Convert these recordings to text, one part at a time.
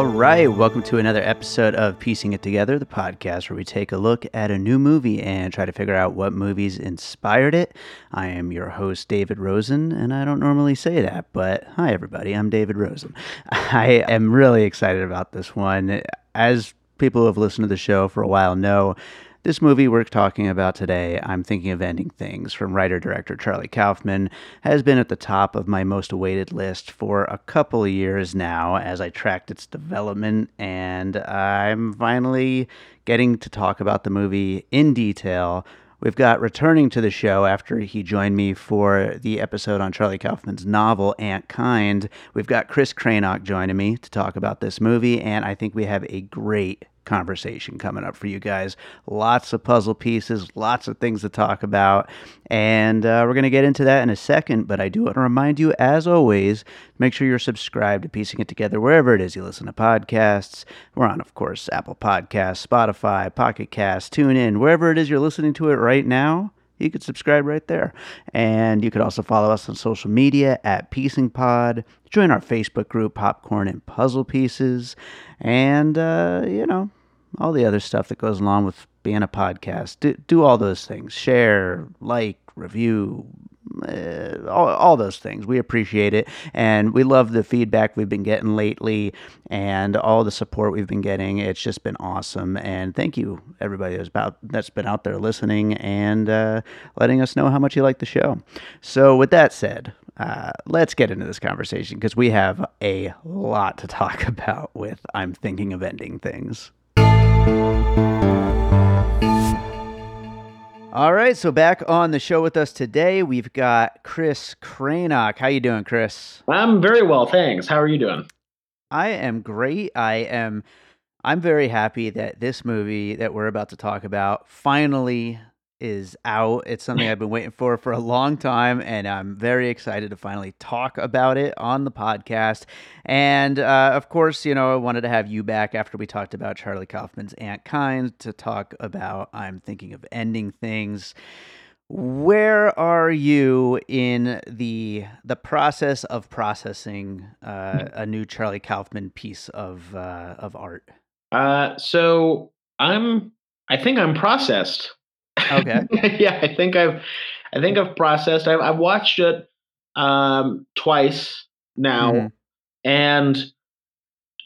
All right, welcome to another episode of Piecing It Together, the podcast where we take a look at a new movie and try to figure out what movies inspired it. I am your host, David Rosen, and I don't normally say that, but hi, everybody, I'm David Rosen. I am really excited about this one. As people who have listened to the show for a while know, this movie we're talking about today, I'm Thinking of Ending Things, from writer director Charlie Kaufman, has been at the top of my most awaited list for a couple of years now as I tracked its development, and I'm finally getting to talk about the movie in detail. We've got returning to the show after he joined me for the episode on Charlie Kaufman's novel, Antkind. We've got Chris Cranock joining me to talk about this movie, and I think we have a great conversation coming up for you guys. Lots of puzzle pieces, lots of things to talk about, and uh, we're going to get into that in a second. But I do want to remind you, as always, make sure you're subscribed to Piecing It Together wherever it is you listen to podcasts. We're on, of course, Apple Podcasts, Spotify, Pocket Cast, TuneIn, wherever it is you're listening to it right now you could subscribe right there. And you could also follow us on social media at Piecing Pod. Join our Facebook group, Popcorn and Puzzle Pieces. And, uh, you know, all the other stuff that goes along with being a podcast. Do, do all those things. Share, like, review, uh, all, all those things. We appreciate it. And we love the feedback we've been getting lately and all the support we've been getting. It's just been awesome. And thank you, everybody that's, about, that's been out there listening and uh, letting us know how much you like the show. So, with that said, uh, let's get into this conversation because we have a lot to talk about with I'm Thinking of Ending Things. All right, so back on the show with us today, we've got Chris Cranock. How you doing, Chris? I'm very well, thanks. How are you doing? I am great. I am I'm very happy that this movie that we're about to talk about finally is out. It's something I've been waiting for for a long time, and I'm very excited to finally talk about it on the podcast. And uh, of course, you know, I wanted to have you back after we talked about Charlie Kaufman's Antkind to talk about I'm Thinking of Ending Things. Where are you in the the process of processing uh, a new Charlie Kaufman piece of uh, of art? Uh, so I'm. I think I'm processed. Okay. yeah, I think I've. I think I've processed. I've, I've watched it um, twice now, Mhm. and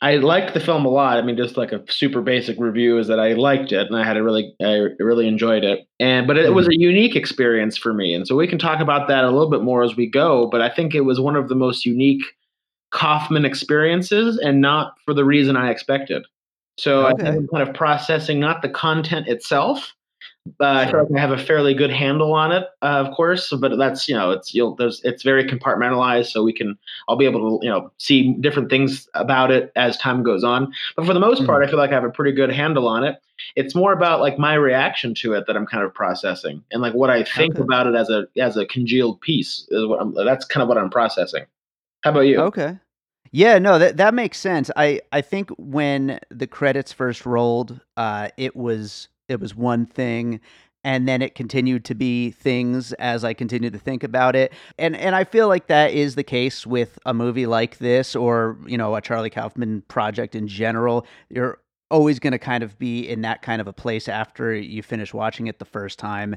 I liked the film a lot. I mean, just like a super basic review is that I liked it, and I had a really, I really enjoyed it. And but it was a unique experience for me, and so we can talk about that a little bit more as we go. But I think it was one of the most unique Kaufman experiences, and not for the reason I expected. So I think I'm kind of processing not the content itself. Uh, I feel like I have a fairly good handle on it, uh, of course, but that's you know it's you'll there's it's very compartmentalized, so we can I'll be able to you know see different things about it as time goes on. But for the most part, I feel like I have a pretty good handle on it. It's more about like my reaction to it that I'm kind of processing, and like what I think Okay. about it as a as a congealed piece is what I'm, that's kind of what I'm processing. How about you? Okay. Yeah, no, that that makes sense. I I think when the credits first rolled, uh, it was it was one thing, and then it continued to be things as I continued to think about it. And and I feel like that is the case with a movie like this, or you know, a Charlie Kaufman project in general. You're always going to kind of be in that kind of a place after you finish watching it the first time.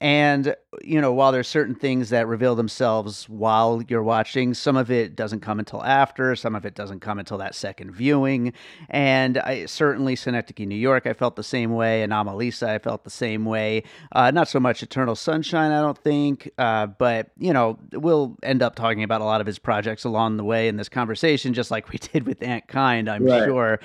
And, you know, while there's certain things that reveal themselves while you're watching, some of it doesn't come until after, some of it doesn't come until that second viewing. And I certainly Synecdoche, New York, I felt the same way. And Anomalisa, I felt the same way. Uh, not so much Eternal Sunshine, I don't think, uh, but, you know, we'll end up talking about a lot of his projects along the way in this conversation, just like we did with Antkind, I'm right. sure.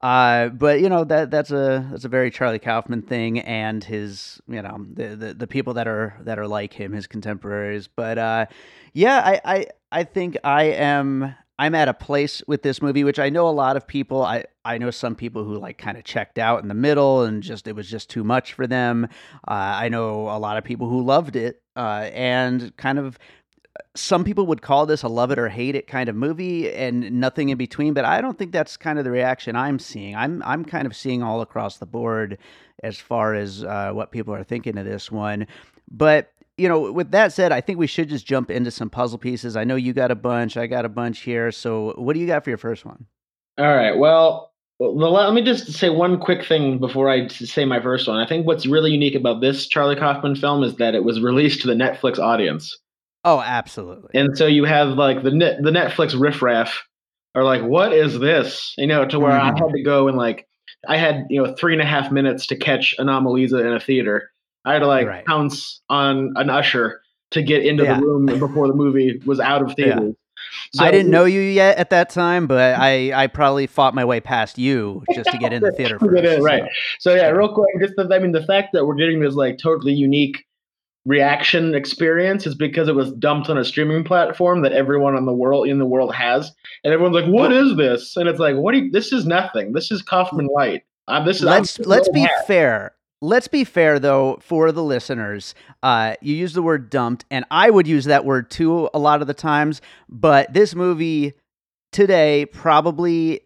Uh, but you know that that's a that's a very Charlie Kaufman thing, and his you know the, the, the people that are that are like him, his contemporaries. But uh, yeah, I, I I think I am I'm at a place with this movie, which I know a lot of people. I I know some people who like kind of checked out in the middle and just it was just too much for them. Uh, I know a lot of people who loved it uh, and kind of some people would call this a love it or hate it kind of movie and nothing in between but i don't think that's kind of the reaction i'm seeing i'm i'm kind of seeing all across the board as far as uh, what people are thinking of this one but you know with that said i think we should just jump into some puzzle pieces i know you got a bunch i got a bunch here so what do you got for your first one all right well well, let me just say one quick thing before I say my first one. I think what's really unique about this Charlie Kaufman film is that it was released to the Netflix audience. Oh, absolutely. And so you have like the net, the Netflix riffraff are like, what is this? You know, to where mm-hmm. I had to go and like, I had you know three and a half minutes to catch Anomalisa in a theater. I had to like right. pounce on an usher to get into yeah. the room before the movie was out of theaters. Yeah. So, I didn't know you yet at that time, but I, I probably fought my way past you just to get in the theater first. Right. So. so yeah, real quick, just the, I mean the fact that we're getting this like totally unique reaction experience is because it was dumped on a streaming platform that everyone in the world in the world has, and everyone's like, "What is this?" And it's like, "What? You, this is nothing. This is Kaufman Light." Um, this is let's let's be fair. Let's be fair though for the listeners. Uh, you use the word dumped, and I would use that word too a lot of the times. But this movie today probably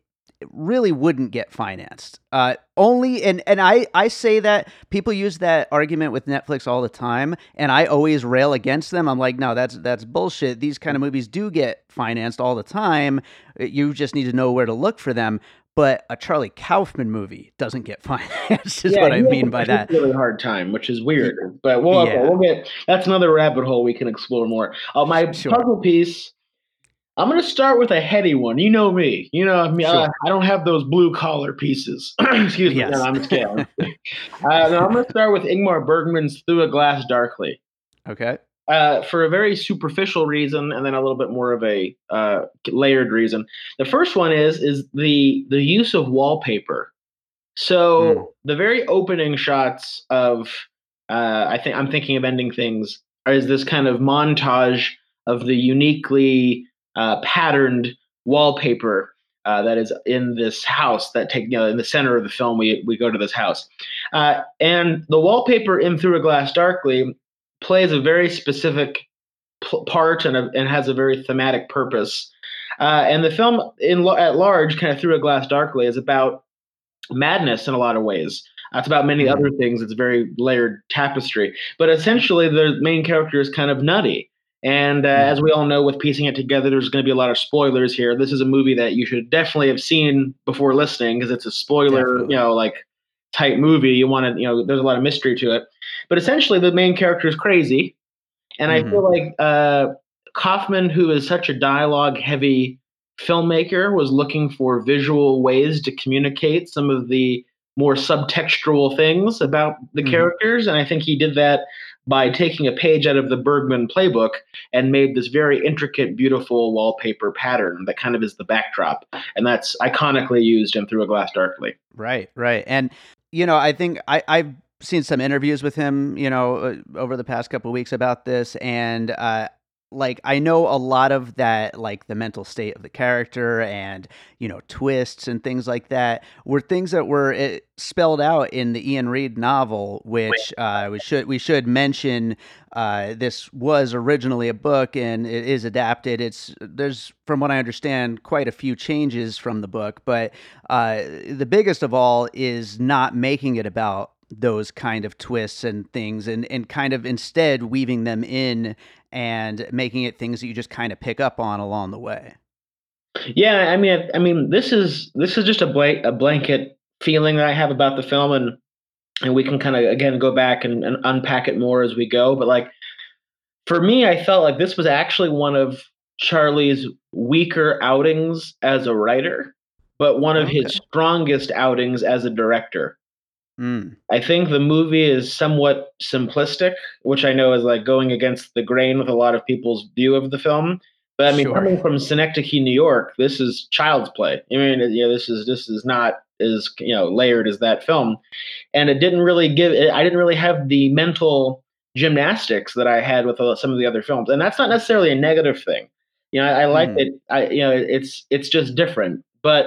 really wouldn't get financed. Uh, only and and I I say that people use that argument with Netflix all the time, and I always rail against them. I'm like, no, that's that's bullshit. These kind of movies do get financed all the time. You just need to know where to look for them. But a Charlie Kaufman movie doesn't get financed. Is yeah, what I mean by that. Really hard time, which is weird. But we'll, yeah. okay, we'll get that's another rabbit hole we can explore more. Uh, my sure. puzzle piece I'm going to start with a heady one. You know me. You know me. Sure. I don't have those blue collar pieces. Excuse yes. me. No, I'm kidding. uh, I'm going to start with Ingmar Bergman's Through a Glass Darkly. Okay. Uh, for a very superficial reason, and then a little bit more of a uh, layered reason. The first one is is the the use of wallpaper. So mm. the very opening shots of uh, I think I'm thinking of ending things is this kind of montage of the uniquely uh, patterned wallpaper uh, that is in this house that take you know in the center of the film we we go to this house. Uh, and the wallpaper in through a glass darkly plays a very specific p- part and, a, and has a very thematic purpose. Uh, and the film in at large kind of through a glass darkly is about madness in a lot of ways. It's about many mm-hmm. other things. It's very layered tapestry. But essentially the main character is kind of nutty and uh, as we all know, with piecing it together, there's going to be a lot of spoilers here. This is a movie that you should definitely have seen before listening because it's a spoiler, definitely. you know, like type movie. You want to, you know, there's a lot of mystery to it. But essentially, the main character is crazy, and mm-hmm. I feel like uh, Kaufman, who is such a dialogue-heavy filmmaker, was looking for visual ways to communicate some of the more subtextual things about the mm-hmm. characters, and I think he did that by taking a page out of the Bergman playbook and made this very intricate, beautiful wallpaper pattern that kind of is the backdrop. And that's iconically used in Through a Glass Darkly. Right, right. And, you know, I think I, I've seen some interviews with him, you know, uh, over the past couple weeks about this. And, uh, like I know a lot of that, like the mental state of the character and you know twists and things like that, were things that were eh, spelled out in the Iain Reid novel, which uh, we should we should mention. Uh, this was originally a book and it is adapted. It's there's from what I understand quite a few changes from the book, but uh, the biggest of all is not making it about those kind of twists and things and, and kind of instead weaving them in and making it things that you just kind of pick up on along the way. Yeah, I mean, I, I mean, this is this is just a a blanket feeling that I have about the film, and and we can kind of again go back and, and unpack it more as we go. But like for me, I felt like this was actually one of Charlie's weaker outings as a writer, but one of Okay. his strongest outings as a director. Mm. I think the movie is somewhat simplistic, which I know is like going against the grain with a lot of people's view of the film. But I mean, Sure. coming from Synecdoche, New York, this is child's play. I mean, you know, this is this is not as you know layered as that film, and it didn't really give. I didn't really have the mental gymnastics that I had with uh, some of the other films, and that's not necessarily a negative thing. You know, I, I like Mhm. that. I you know, it's it's just different, but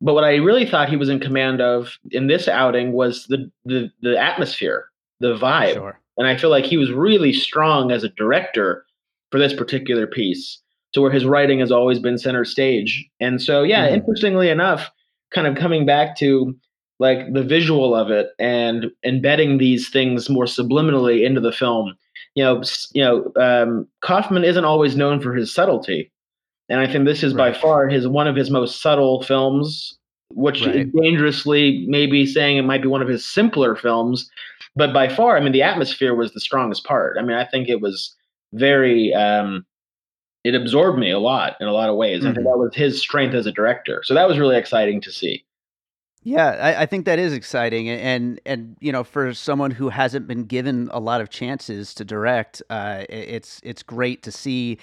but what I really thought he was in command of in this outing was the the, the atmosphere, the vibe. Sure. And I feel like he was really strong as a director for this particular piece, to where his writing has always been center stage. And so, yeah, Mhm. interestingly enough, kind of coming back to like the visual of it and embedding these things more subliminally into the film. You know, you know, um, Kaufman isn't always known for his subtlety, and I think this is by far his one of his most subtle films, which Right. is dangerously maybe saying it might be one of his simpler films. But by far, I mean, the atmosphere was the strongest part. I mean, I think it was very, um, it absorbed me a lot in a lot of ways. I think Mhm. that was his strength as a director. So that was really exciting to see. Yeah, I, I think that is exciting, and and you know, for someone who hasn't been given a lot of chances to direct, uh, it's it's great to see,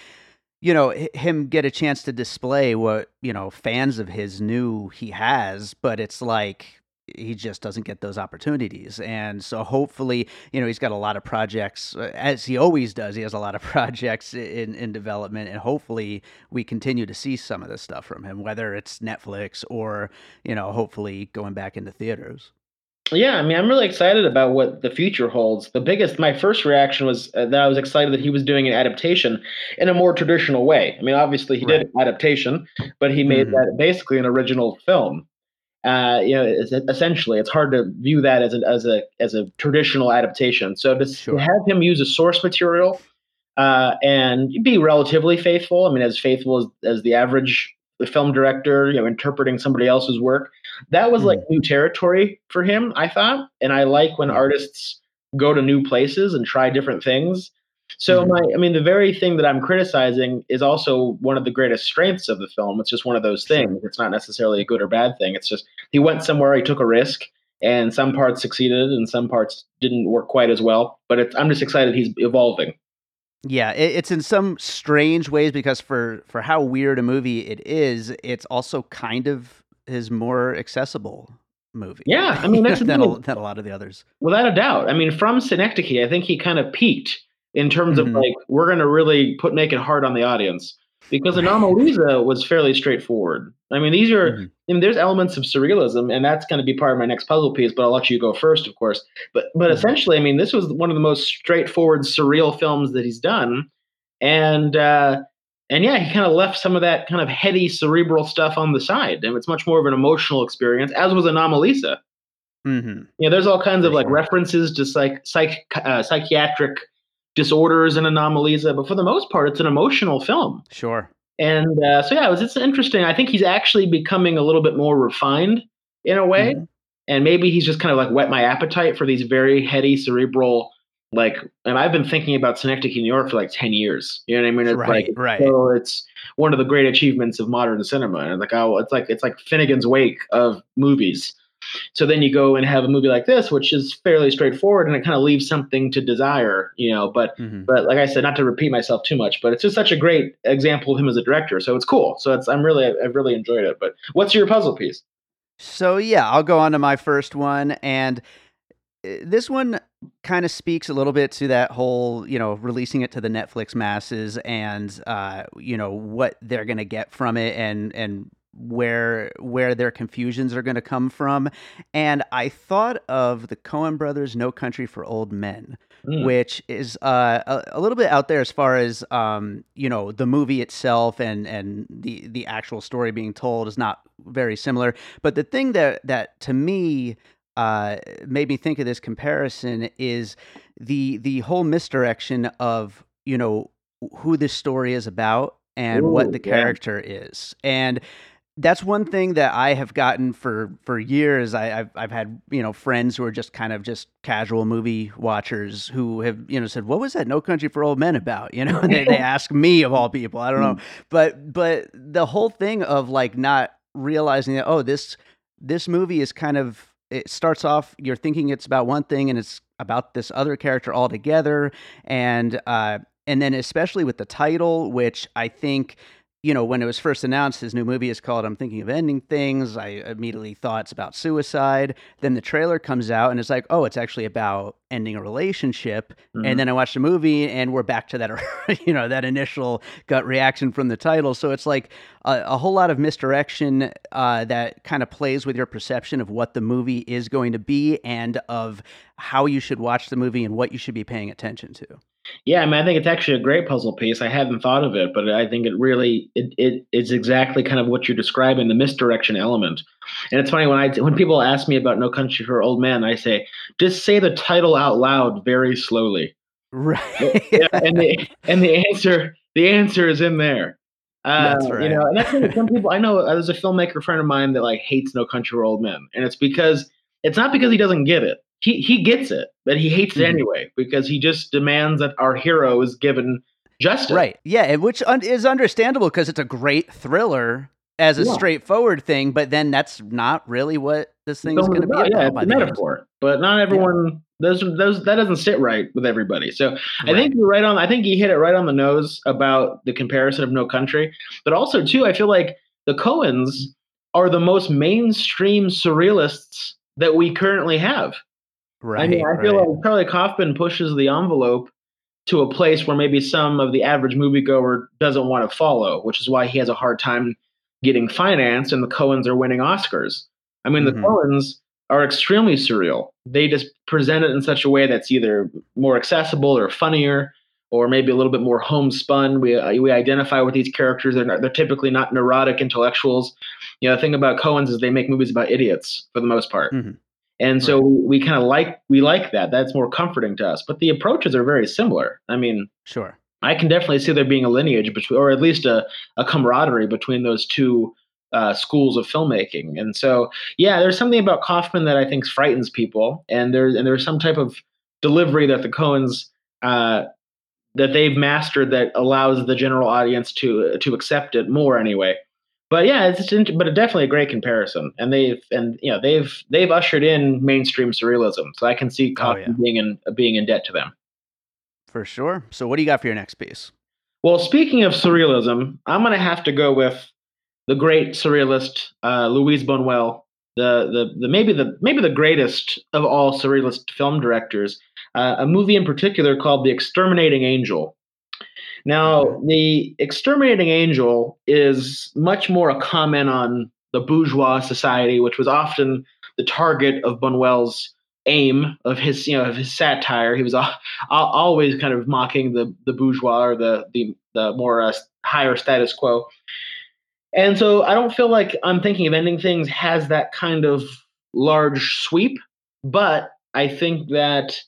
you know, him get a chance to display what you know fans of his knew he has, but it's like he just doesn't get those opportunities, and so hopefully, you know, he's got a lot of projects, uh, as he always does. He has a lot of projects in in development, and hopefully, we continue to see some of this stuff from him, whether it's Netflix or you know, hopefully going back into theaters. Yeah, I mean, I'm really excited about what the future holds. The biggest, my first reaction was uh, that I was excited that he was doing an adaptation in a more traditional way. I mean, obviously he did an adaptation, but he made Mhm. that basically an original film. Uh, you know, it's, essentially, it's hard to view that as a as a as a traditional adaptation. So to, to Sure. have him use a source material uh, and be relatively faithful, I mean, as faithful as, as the average film director, you know, interpreting somebody else's work, that was like new territory for him, I thought. And I like when artists go to new places and try different things. So Mhm. my I mean the very thing that I'm criticizing is also one of the greatest strengths of the film. It's just one of those things. It's not necessarily a good or bad thing. It's just he went somewhere, he took a risk, and some parts succeeded and some parts didn't work quite as well. But it's, I'm just excited he's evolving. Yeah, it's in some strange ways because for for how weird a movie it is, it's also kind of his more accessible movie. Yeah, I mean, that's than, a, than a lot of the others. Without a doubt. I mean, from Synecdoche, I think he kind of peaked in terms Mhm. of like we're going to really put make it hard on the audience because Anomalisa was fairly straightforward. I mean, these are Mhm. I mean, there's elements of surrealism, and that's going to be part of my next puzzle piece. But I'll let you go first, of course. But but Mhm. essentially, I mean, this was one of the most straightforward surreal films that he's done, and uh, and yeah, he kind of left some of that kind of heady cerebral stuff on the side, and it's much more of an emotional experience, as was Anomalisa. hmm You know, there's all kinds of like references to psych, psych uh, psychiatric disorders in Anomalisa, but for the most part, it's an emotional film. Sure. And uh, so, yeah, it was, it's interesting. I think he's actually becoming a little bit more refined in a way, Mhm. and maybe he's just kind of like whet my appetite for these very heady, cerebral, like. And I've been thinking about Synecdoche, New York, for like ten years. You know what I mean? It's Right, like, right. So it's one of the great achievements of modern cinema, and like, oh, it's like it's like Finnegans Wake of movies. So then you go and have a movie like this, which is fairly straightforward, and it kind of leaves something to desire, you know. But Mhm. but like I said, not to repeat myself too much, but it's just such a great example of him as a director. So it's cool. So it's I'm really I've really enjoyed it. But what's your puzzle piece? So yeah, I'll go on to my first one, and uh, this one kind of speaks a little bit to that whole, you know, releasing it to the Netflix masses, and uh, you know what they're gonna get from it, and and where where their confusions are gonna come from. And I thought of the Coen Brothers' No Country for Old Men, Mm. which is uh, a, a little bit out there as far as um, you know the movie itself and and the the actual story being told is not very similar. But the thing that that to me uh, made me think of this comparison is the the whole misdirection of you know who this story is about and what Ooh, the yeah. character is and that's one thing that I have gotten for for years. I, have I've had you know friends who are just kind of just casual movie watchers who have you know said, "What was that No Country for Old Men about?" You know, they they ask me of all people. I don't know, but but the whole thing of like not realizing that oh this this movie is kind of it starts off you're thinking it's about one thing and it's about this other character altogether. And uh and then especially with the title which i think you know, when it was first announced, his new movie is called I'm Thinking of Ending Things. I immediately thought it's about suicide. Then the trailer comes out and it's like, oh, it's actually about ending a relationship. Mm-hmm. And then I watched the movie and we're back to that, you know, that initial gut reaction from the title. So it's like a, a whole lot of misdirection uh, that kind of plays with your perception of what the movie is going to be and of how you should watch the movie and what you should be paying attention to. Yeah, I mean, I think it's actually a great puzzle piece. I hadn't thought of it, but I think it really it, it is exactly kind of what you're describing, the misdirection element. And it's funny when I when people ask me about No Country for Old Men, I say just say the title out loud very slowly. Right. yeah, and the and the answer the answer is in there. Uh, that's right. You know, and that's some people I know. There's a filmmaker friend of mine that like hates No Country for Old Men, and it's because it's not because he doesn't get it he he gets it, but he hates it mm-hmm. anyway because he just demands that our hero is given justice. Right. Yeah, which un- is understandable because it's a great thriller as a yeah. straightforward thing, but then that's not really what this thing is going to be about. Yeah, it's a metaphor, end. but not everyone. Yeah. Those, those that doesn't sit right with everybody. So right. I think you're right on. I think you hit it right on the nose about the comparison of No Country, but also too, I feel like the Coens are the most mainstream surrealists that we currently have. Right. I mean, I right. feel like Charlie Kaufman pushes the envelope to a place where maybe some of the average moviegoer doesn't want to follow, which is why he has a hard time getting financed and the Coens are winning Oscars. I mean, mm-hmm. the Coens are extremely surreal. They just present it in such a way that's either more accessible or funnier or maybe a little bit more homespun. We uh, we identify with these characters. They're not, they're typically not neurotic intellectuals. You know, the thing about Coens is they make movies about idiots for the most part. Mm-hmm. And so right. we kind of like we like that. That's more comforting to us. But the approaches are very similar. I mean, sure. I can definitely see there being a lineage between, or at least a, a camaraderie between those two uh, schools of filmmaking. And so, yeah, there's something about Kaufman that I think frightens people, and there's and there's some type of delivery that the Coens uh, that they've mastered that allows the general audience to to accept it more anyway but yeah, it's but definitely a great comparison, and they've and you know they've they've ushered in mainstream surrealism, so I can see Kaufman oh, yeah. being in being in debt to them. For sure. So, what do you got for your next piece? Well, speaking of surrealism, I'm going to have to go with the great surrealist uh, Luis Buñuel, the, the the maybe the maybe the greatest of all surrealist film directors. Uh, a movie in particular called The Exterminating Angel, now, the exterminating angel is much more a comment on the bourgeois society, which was often the target of Buñuel's aim of his, you know, of his satire. He was always kind of mocking the the bourgeois or the the the more uh, higher status quo. And so, I don't feel like I'm thinking of ending things has that kind of large sweep, but I think that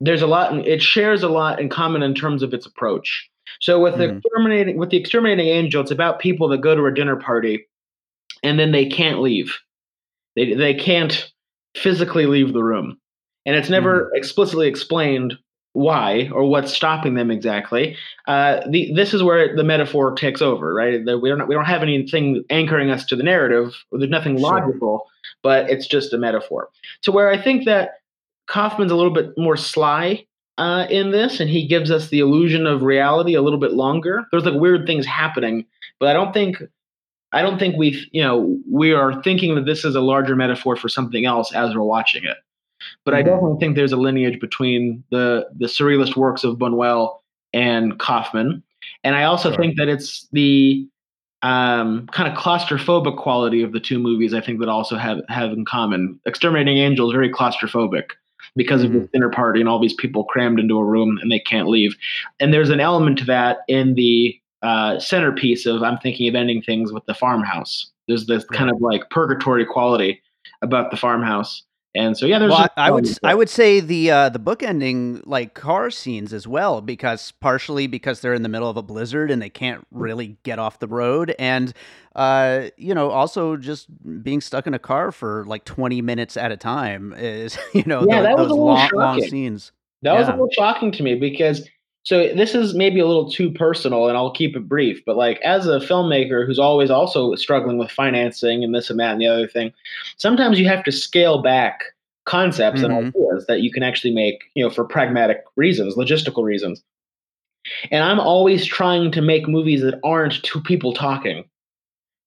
there's a lot it shares a lot in common in terms of its approach so with mm-hmm. the exterminating with the exterminating angel it's about people that go to a dinner party and then they can't leave they they can't physically leave the room and it's never mm-hmm. explicitly explained why or what's stopping them exactly. Uh, the, this is where the metaphor takes over, right? We don't we don't have anything anchoring us to the narrative. There's nothing logical, sure. but it's just a metaphor. So where I think that Kaufman's a little bit more sly uh, in this, and he gives us the illusion of reality a little bit longer. There's like weird things happening, but I don't think I don't think we you know we are thinking that this is a larger metaphor for something else as we're watching it. But mm-hmm. I definitely think there's a lineage between the the surrealist works of Buñuel and Kaufman, and I also sure. think that it's the um, kind of claustrophobic quality of the two movies. I think that also have have in common. Exterminating Angels very claustrophobic because of mm-hmm. the dinner party and all these people crammed into a room and they can't leave. And there's an element to that in the uh, centerpiece of I'm thinking of ending things with the farmhouse. There's this kind of like purgatory quality about the farmhouse. And so yeah, there's. Well, I, I would I would say the uh, the book ending like car scenes as well because partially because they're in the middle of a blizzard and they can't really get off the road and uh, you know also just being stuck in a car for like 20 minutes at a time is you know yeah, the, that was those a long, shocking. long scenes. That was a Yeah. little shocking to me because so this is maybe a little too personal and I'll keep it brief, but like as a filmmaker who's always also struggling with financing and this and that and the other thing, sometimes you have to scale back concepts Mhm. and ideas that you can actually make, you know, for pragmatic reasons, logistical reasons. And I'm always trying to make movies that aren't two people talking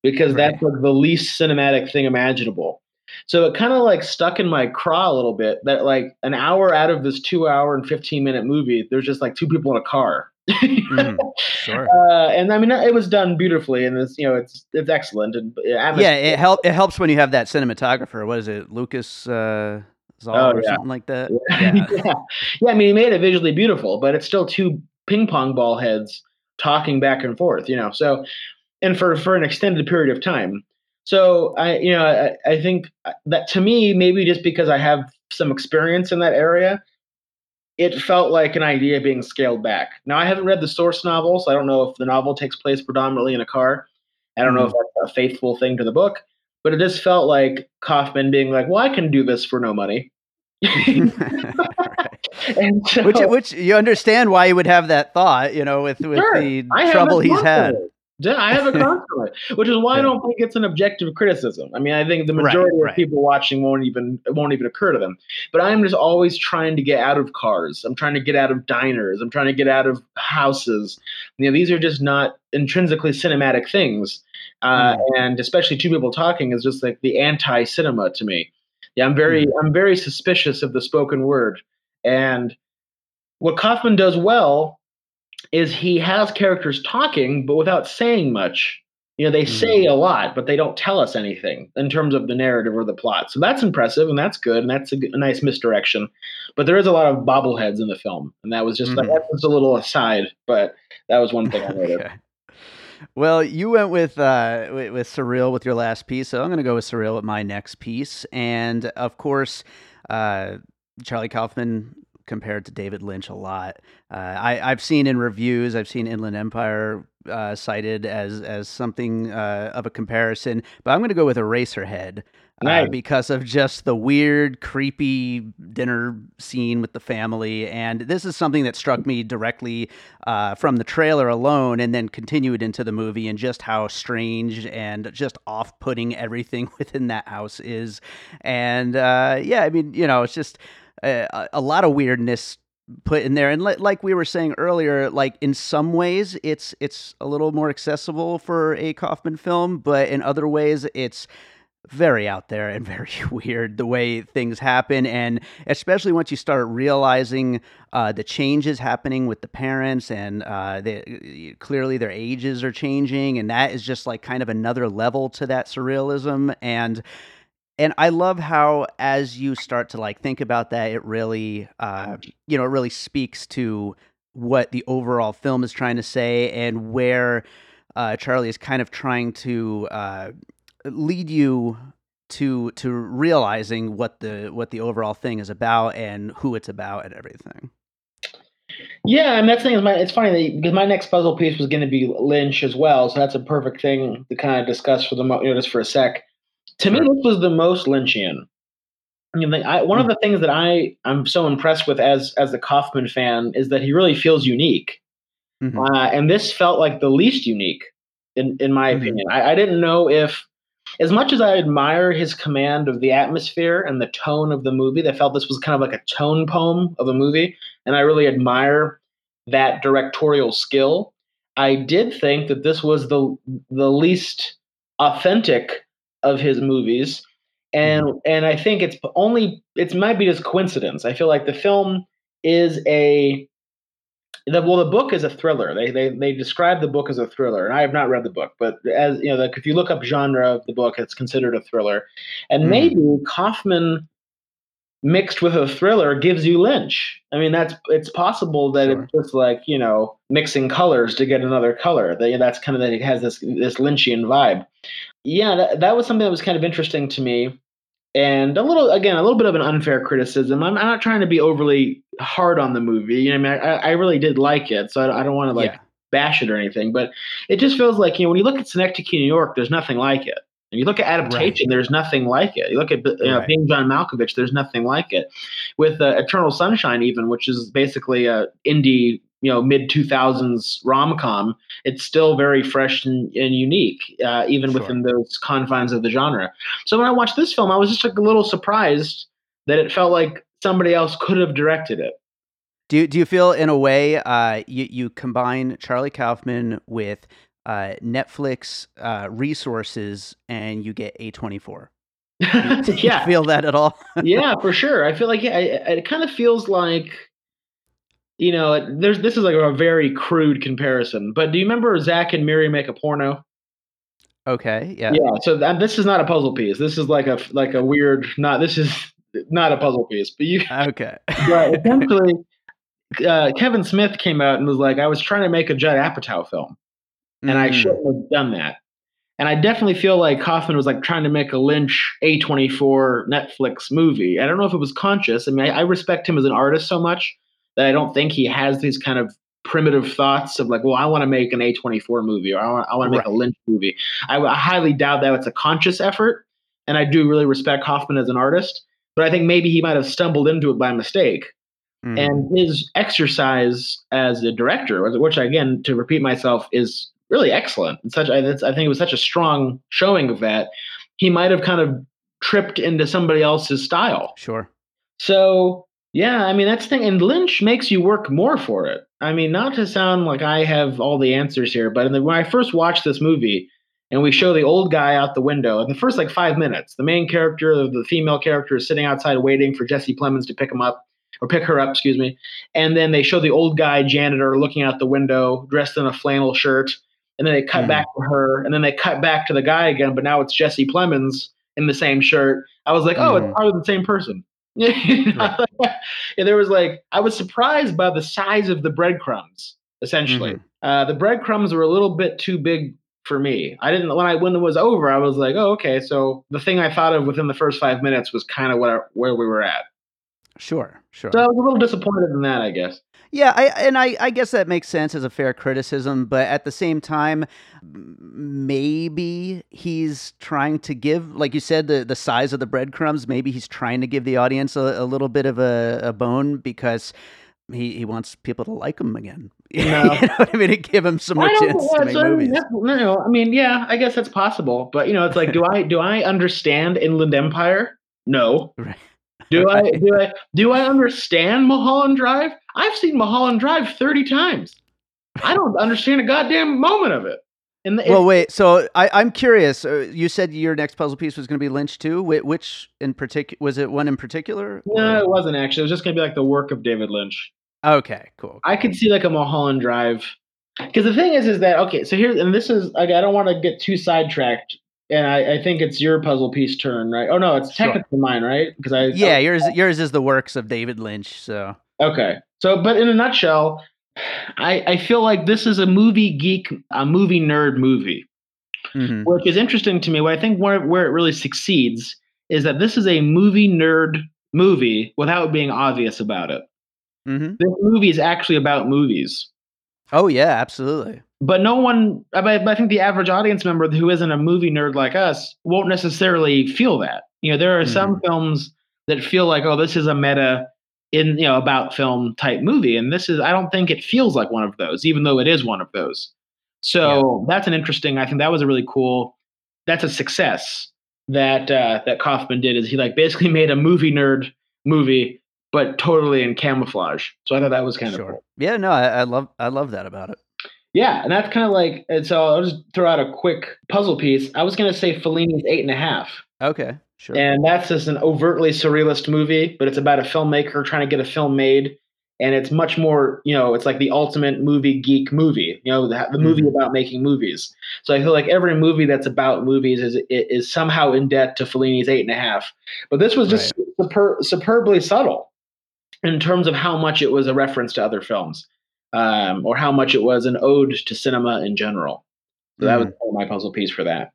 because Right. that's like the least cinematic thing imaginable. So it kind of like stuck in my craw a little bit that like an hour out of this two hour and 15 minute movie, there's just like two people in a car. Mhm. Sure. Uh, and I mean, it was done beautifully, and it's you know it's it's excellent. And yeah, it help it helps when you have that cinematographer. What is it, Lucas uh, Zoll Oh, or yeah. something like that? yeah. Yeah. yeah, yeah. I mean, he made it visually beautiful, but it's still two ping pong ball heads talking back and forth. You know, so and for for an extended period of time. So I, you know, I, I think uh, that to me, maybe just because I have some experience in that area, it felt like an idea being scaled back. Now I haven't read the source novel, so I don't know if the novel takes place predominantly in a car. I don't know if mm-hmm. that's a faithful thing to the book, but it just felt like Kaufman being like, "Well, I can do this for no money." So, Which which you understand why you would have that thought, you know, with with Sure, the trouble he's had. constantly. Yeah, I have a constantly, which is why I don't think it's an objective criticism. I mean, I think the majority right. of people watching won't even it won't even occur to them. But I'm just always trying to get out of cars. I'm trying to get out of diners. I'm trying to get out of houses. You know, these are just not intrinsically cinematic things. Uh, Mm. And especially two people talking is just like the anti-cinema to me. Yeah, I'm very I'm very suspicious of the spoken word. And what Kaufman does well is he has characters talking but without saying much. You know, they say a lot, but they don't tell us anything in terms of the narrative or the plot. So that's impressive and that's good and that's a nice misdirection. But there is a lot of bobbleheads in the film, and that was just like Mhm. that's just a little aside. But that was one thing I noted. Okay. Well, you went with uh with, with surreal with your last piece, so I'm going to go with surreal with my next piece, and of course, uh, Charlie Kaufman compared to David Lynch a lot. Uh, I I've seen in reviews, I've seen Inland Empire uh, cited as as something uh, of a comparison, but I'm going to go with Eraserhead. Uh, because of just the weird, creepy dinner scene with the family. And this is something that struck me directly uh, from the trailer alone and then continued into the movie and just how strange and just off putting everything within that house is. And uh, yeah, I mean, you know, it's just a, a lot of weirdness put in there. And li- like we were saying earlier like in some ways it's it's a little more accessible for a Kaufman film but in other ways it's very out there and very weird the way things happen. And especially once you start realizing uh, the changes happening with the parents and uh, they, clearly their ages are changing and that is just like kind of another level to that surrealism. And and I love how as you start to like think about that it really uh, you know it really speaks to what the overall film is trying to say and where uh, Charlie is kind of trying to uh, lead you to to realizing what the what the overall thing is about and who it's about and everything. Yeah, and that's thing is my it's funny because my next puzzle piece was going to be Lynch as well, so that's a perfect thing to kind of discuss for the you know just for a sec. To me, this was the most Lynchian. You know, I, one of the things that I I'm so impressed with as as a Kaufman fan is that he really feels unique, Mhm. uh, and this felt like the least unique in in my Mhm. opinion. I, I didn't know if, as much as I admire his command of the atmosphere and the tone of the movie, I felt this was kind of like a tone poem of a movie, and I really admire that directorial skill. I did think that this was the the least authentic of his movies, and and I think it's only it might be just coincidence. I feel like the film is a the, well, the book is a thriller. They, they they describe the book as a thriller, and I have not read the book, but as you know, like if you look up genre of the book, it's considered a thriller, and Mhm. maybe Kaufman mixed with a thriller gives you Lynch. I mean, that's it's possible that Sure. it's just like you know mixing colors to get another color. That that's kind of that it has this this Lynchian vibe. Yeah, that, that was something that was kind of interesting to me. and a little again a little bit of an unfair criticism. I'm, I'm not trying to be overly hard on the movie. You know, I mean, I, I really did like it, so I, I don't want to like Yeah. bash it or anything. But it just feels like you know when you look at Synecdoche, New York, there's nothing like it. If you look at adaptation, there's nothing like it. You look at you know, Right. being John Malkovich, there's nothing like it. With uh, Eternal Sunshine, even which is basically a indie, you know, mid 2000s rom com, it's still very fresh and, and unique, uh, even Sure. within those confines of the genre. So when I watched this film, I was just like a little surprised that it felt like somebody else could have directed it. Do you, do you feel in a way uh, you you combine Charlie Kaufman with uh, Netflix uh, resources and you get A twenty four? yeah, feel that at all? yeah, for sure. I feel like yeah, it, it kind of feels like you know, there's this is like a very crude comparison, but do you remember Zach and Miri make a porno? okay, yeah, Yeah, so that, this is not a puzzle piece. This is like a like a weird not this is not a puzzle piece, but you okay, right. essentially uh, Kevin Smith came out and was like, I was trying to make a Judd Apatow film. And I Mm, shouldn't have done that. And I definitely feel like Kaufman was like trying to make a Lynch A24 Netflix movie. I don't know if it was conscious. I mean, I, I respect him as an artist so much that I don't think he has these kind of primitive thoughts of like, well, I want to make an A24 movie or I want, I want to make a Lynch movie. I, I highly doubt that it's a conscious effort. And I do really respect Kaufman as an artist, but I think maybe he might have stumbled into it by mistake mhm. and his exercise as a director, which again, to repeat myself, is really excellent. It's such, I, I think it was such a strong showing of that. He might have kind of tripped into somebody else's style. sure, So yeah, I mean that's the thing, and Lynch makes you work more for it. I mean, not to sound like I have all the answers here, but in the, when I first watched this movie, and we show the old guy out the window, in the first like five minutes, the main character, the female character, is sitting outside waiting for Jesse Plemons to pick him up or pick her up, excuse me. And then they show the old guy janitor looking out the window, dressed in a flannel shirt, and then they cut Mhm. back to her, and then they cut back to the guy again, but now it's Jesse Plemons in the same shirt. I was like, oh, Mhm. it's probably the same person. Right. and there was like I was surprised by the size of the breadcrumbs. Essentially, Mhm. uh, the breadcrumbs were a little bit too big for me. I didn't when I when it was over. I was like, oh okay. So the thing I thought of within the first five minutes was kind of what where we were at. sure, sure. So I was a little disappointed in that, I guess. Yeah, I, and I, I guess that makes sense as a fair criticism, but at the same time, maybe he's trying to give, like you said, the, the size of the breadcrumbs. Maybe he's trying to give the audience a, a little bit of a, a bone because he, he wants people to like him again. you know what I mean? To give him some more I chance to make movies. no, I mean, yeah, I guess that's possible. But you know, it's like, do I do I understand Inland Empire? No. Right. Do I do I do I understand Mulholland Drive? I've seen Mulholland Drive thirty times. I don't understand a goddamn moment of it. The, Well, wait. So I, I'm curious. Uh, you said your next puzzle piece was going to be Lynch too. Wh- which in particular was it one in particular? no, it wasn't actually. It was just gonna be like the work of David Lynch. Okay, cool. I could see like a Mulholland Drive. Because the thing is, is that okay? So here, and this is like I don't want to get too sidetracked, and I, I think it's your puzzle piece turn, right? Oh no, it's Sure. technically mine, right? Because I Yeah, yours yours is the works of David Lynch. So Okay. So, but in a nutshell, I, I feel like this is a movie geek, a movie nerd movie, mhm. which is interesting to me. What I think where, where it really succeeds is that this is a movie nerd movie without being obvious about it. Mhm. This movie is actually about movies. oh yeah, absolutely. But no one, I, I think the average audience member who isn't a movie nerd like us won't necessarily feel that. You know, there are some films that feel like, oh, this is a meta in you know about film type movie, and this is I don't think it feels like one of those, even though it is one of those. So that's an interesting. I think that was a really cool. That's a success that uh, that Kaufman did. Is he like basically made a movie nerd movie, but totally in camouflage. So I thought that was kind of cool. Yeah, no, I, I love I love that about it. Yeah, and that's kind of like, and so I'll just throw out a quick puzzle piece. I was going to say Fellini's Eight and a Half, Okay, sure. and that's just an overtly surrealist movie, but it's about a filmmaker trying to get a film made, and it's much more, you know, it's like the ultimate movie geek movie, you know, the, the mm-hmm. movie about making movies. So I feel like every movie that's about movies is is somehow in debt to Fellini's Eight and a Half, but this was just super, superbly subtle in terms of how much it was a reference to other films um, or how much it was an ode to cinema in general. So that was Mhm. my puzzle piece for that.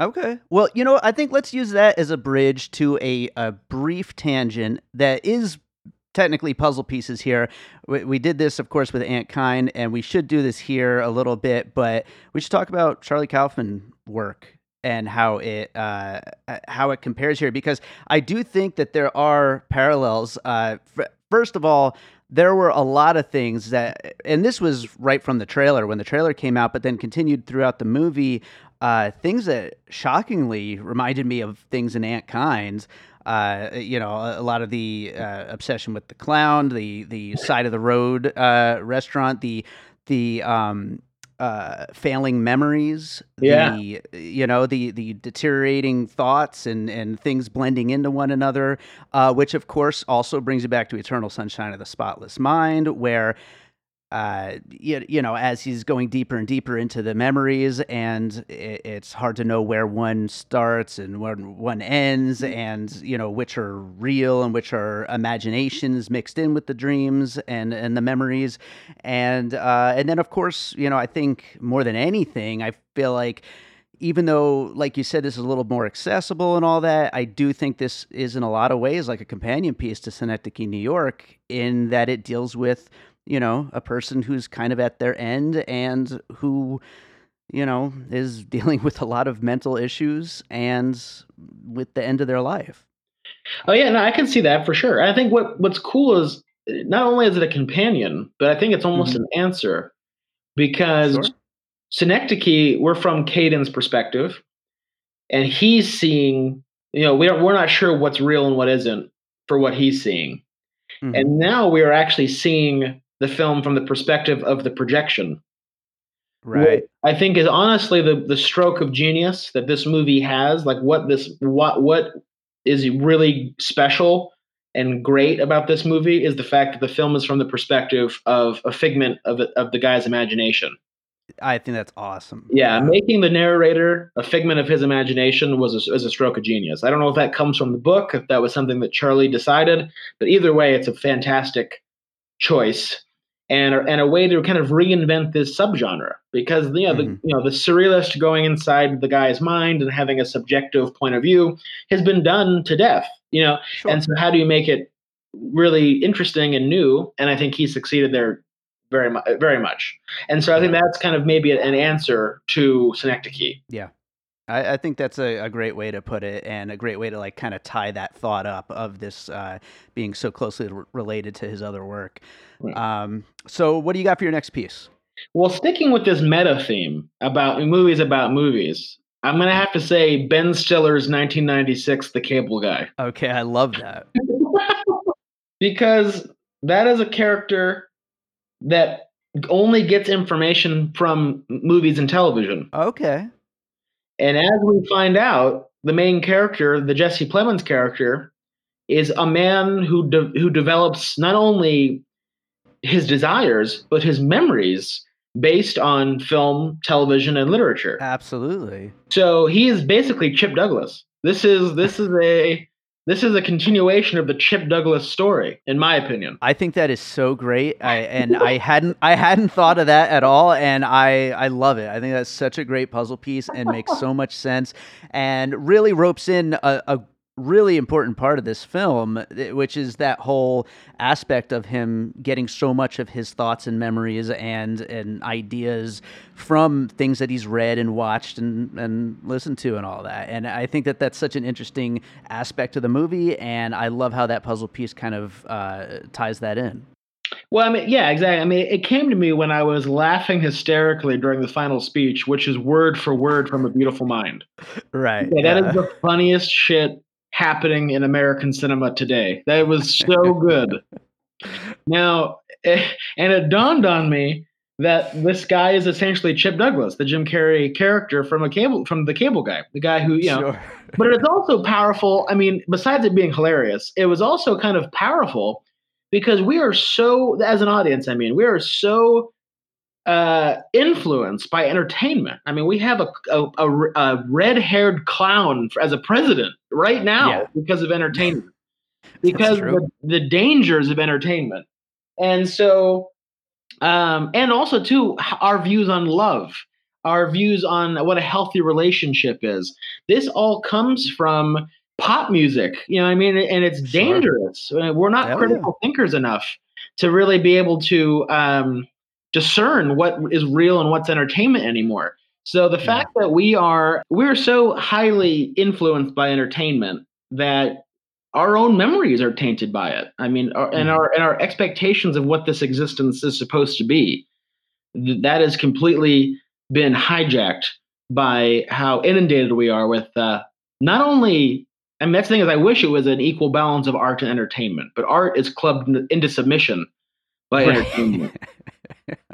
Okay. Well, you know, I think let's use that as a bridge to a, a brief tangent that is technically puzzle pieces here. We, we, did this, of course, with Antkind, and we should do this here a little bit, but we should talk about Charlie Kaufman work and how it uh, how it compares here because I do think that there are parallels. Uh, f- first of all, there were a lot of things that, and this was right from the trailer when the trailer came out, but then continued throughout the movie. Uh, things that shockingly reminded me of things in Antkind's. Uh, you know, a, a, lot of the uh, obsession with the clown, the the side of the road uh, restaurant, the the um, uh, failing memories, yeah. the you know the the deteriorating thoughts and and things blending into one another, uh, which of course also brings you back to Eternal Sunshine of the Spotless Mind, where uh, you, you know, as he's going deeper and deeper into the memories, and it, it's hard to know where one starts and where one ends, mm-hmm. and you know which are real and which are imaginations mixed in with the dreams and and the memories, and uh, and then of course, you know, I think more than anything, I feel like even though, like you said, this is a little more accessible and all that, I do think this is in a lot of ways like a companion piece to Synecdoche, New York, in that it deals with you know, a person who's kind of at their end and who, you know, is dealing with a lot of mental issues and with the end of their life. Oh yeah, no, I can see that for sure. I think what what's cool is not only is it a companion, but I think it's almost mm-hmm. an answer because sure. Synecdoche, we're from Caden's perspective, and he's seeing. You know, we're we're not sure what's real and what isn't for what he's seeing, mm-hmm. and now we are actually seeing the film from the perspective of the projection. Right. What I think is honestly the the stroke of genius that this movie has. Like what this what what is really special and great about this movie is the fact that the film is from the perspective of a figment of of the guy's imagination. I think that's awesome. Yeah, yeah, making the narrator a figment of his imagination was a, was a stroke of genius. I don't know if that comes from the book, if that was something that Charlie decided, but either way, it's a fantastic choice and and a way to kind of reinvent this subgenre because you know mm-hmm. the you know the surrealist going inside the guy's mind and having a subjective point of view has been done to death you know sure. and so how do you make it really interesting and new? And i think he succeeded there very much very much. And so i think that's kind of maybe an answer to synecdoche. Yeah I, I, think that's a, a, great way to put it, and a great way to like kind of tie that thought up of this uh, being so closely r- related to his other work. Right. Um, so, what do you got for your next piece? Well, sticking with this meta theme about movies about movies, I'm gonna have to say Ben Stiller's 1996 The Cable Guy. Okay, I love that because that is a character that only gets information from movies and television. Okay. And as we find out, the main character, the Jesse Plemons character, is a man who de- who develops not only his desires but his memories based on film, television, and literature. Absolutely. So he is basically Chip Douglas. This is this is a this is a continuation of the Chip Douglas story, in my opinion. I think that is so great, I, and I hadn't I hadn't thought of that at all, and I I love it. I think that's such a great puzzle piece and makes so much sense, and really ropes in a, a really important part of this film, eh, which is that whole aspect of him getting so much of his thoughts and memories and and ideas from things that he's read and watched and and listened to and all that. And I think that that's such an interesting aspect of the movie, and I love how that puzzle piece kind of uh, ties that in. Well, I mean, yeah, exactly. I mean, it came to me when I was laughing hysterically during the final speech, which is word for word from A Beautiful Mind. Right. Yeah, that yeah. is the funniest shit happening in American cinema today. That was so good. now, eh, and it dawned on me that this guy is essentially Chip Douglas, the Jim Carrey character from a cable from the Cable Guy, the guy who you know. Sure. but it's also powerful. I mean, besides it being hilarious, it was also kind of powerful because we are so, as an audience, I mean, we are so uh, influenced by entertainment. I mean, we have a, a, a, a red haired clown as a president right now yeah. because of entertainment, because the, the dangers of entertainment. And so, um, and also, too, our views on love. our views on what a healthy relationship is. This all comes from pop music, you know what I mean? And it's dangerous. Uh, We're not Hell critical thinkers enough to really be able to um, discern what is real and what's entertainment anymore. So the Yeah. fact that we are we're so highly influenced by entertainment that our own memories are tainted by it. I mean, our, and Mhm. our and our expectations of what this existence is supposed to be. That has completely been hijacked by how inundated we are with uh, not only. I mean, that's the thing is, I wish it was an equal balance of art and entertainment, but art is clubbed into submission by entertainment.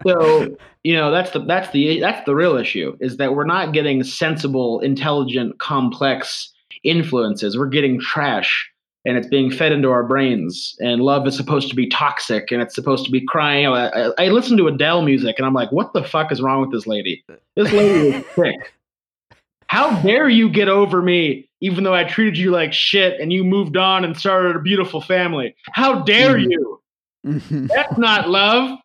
So you know that's the that's the that's the real issue is that we're not getting sensible, intelligent, complex influences. We're getting trash, and it's being fed into our brains. And love is supposed to be toxic, and it's supposed to be crying. I, I, I listen to Adele music, and I'm like, what the fuck is wrong with this lady? This lady is sick. How dare you get over me, even though I treated you like shit, and you moved on and started a beautiful family? How dare Mhm. you? That's not love.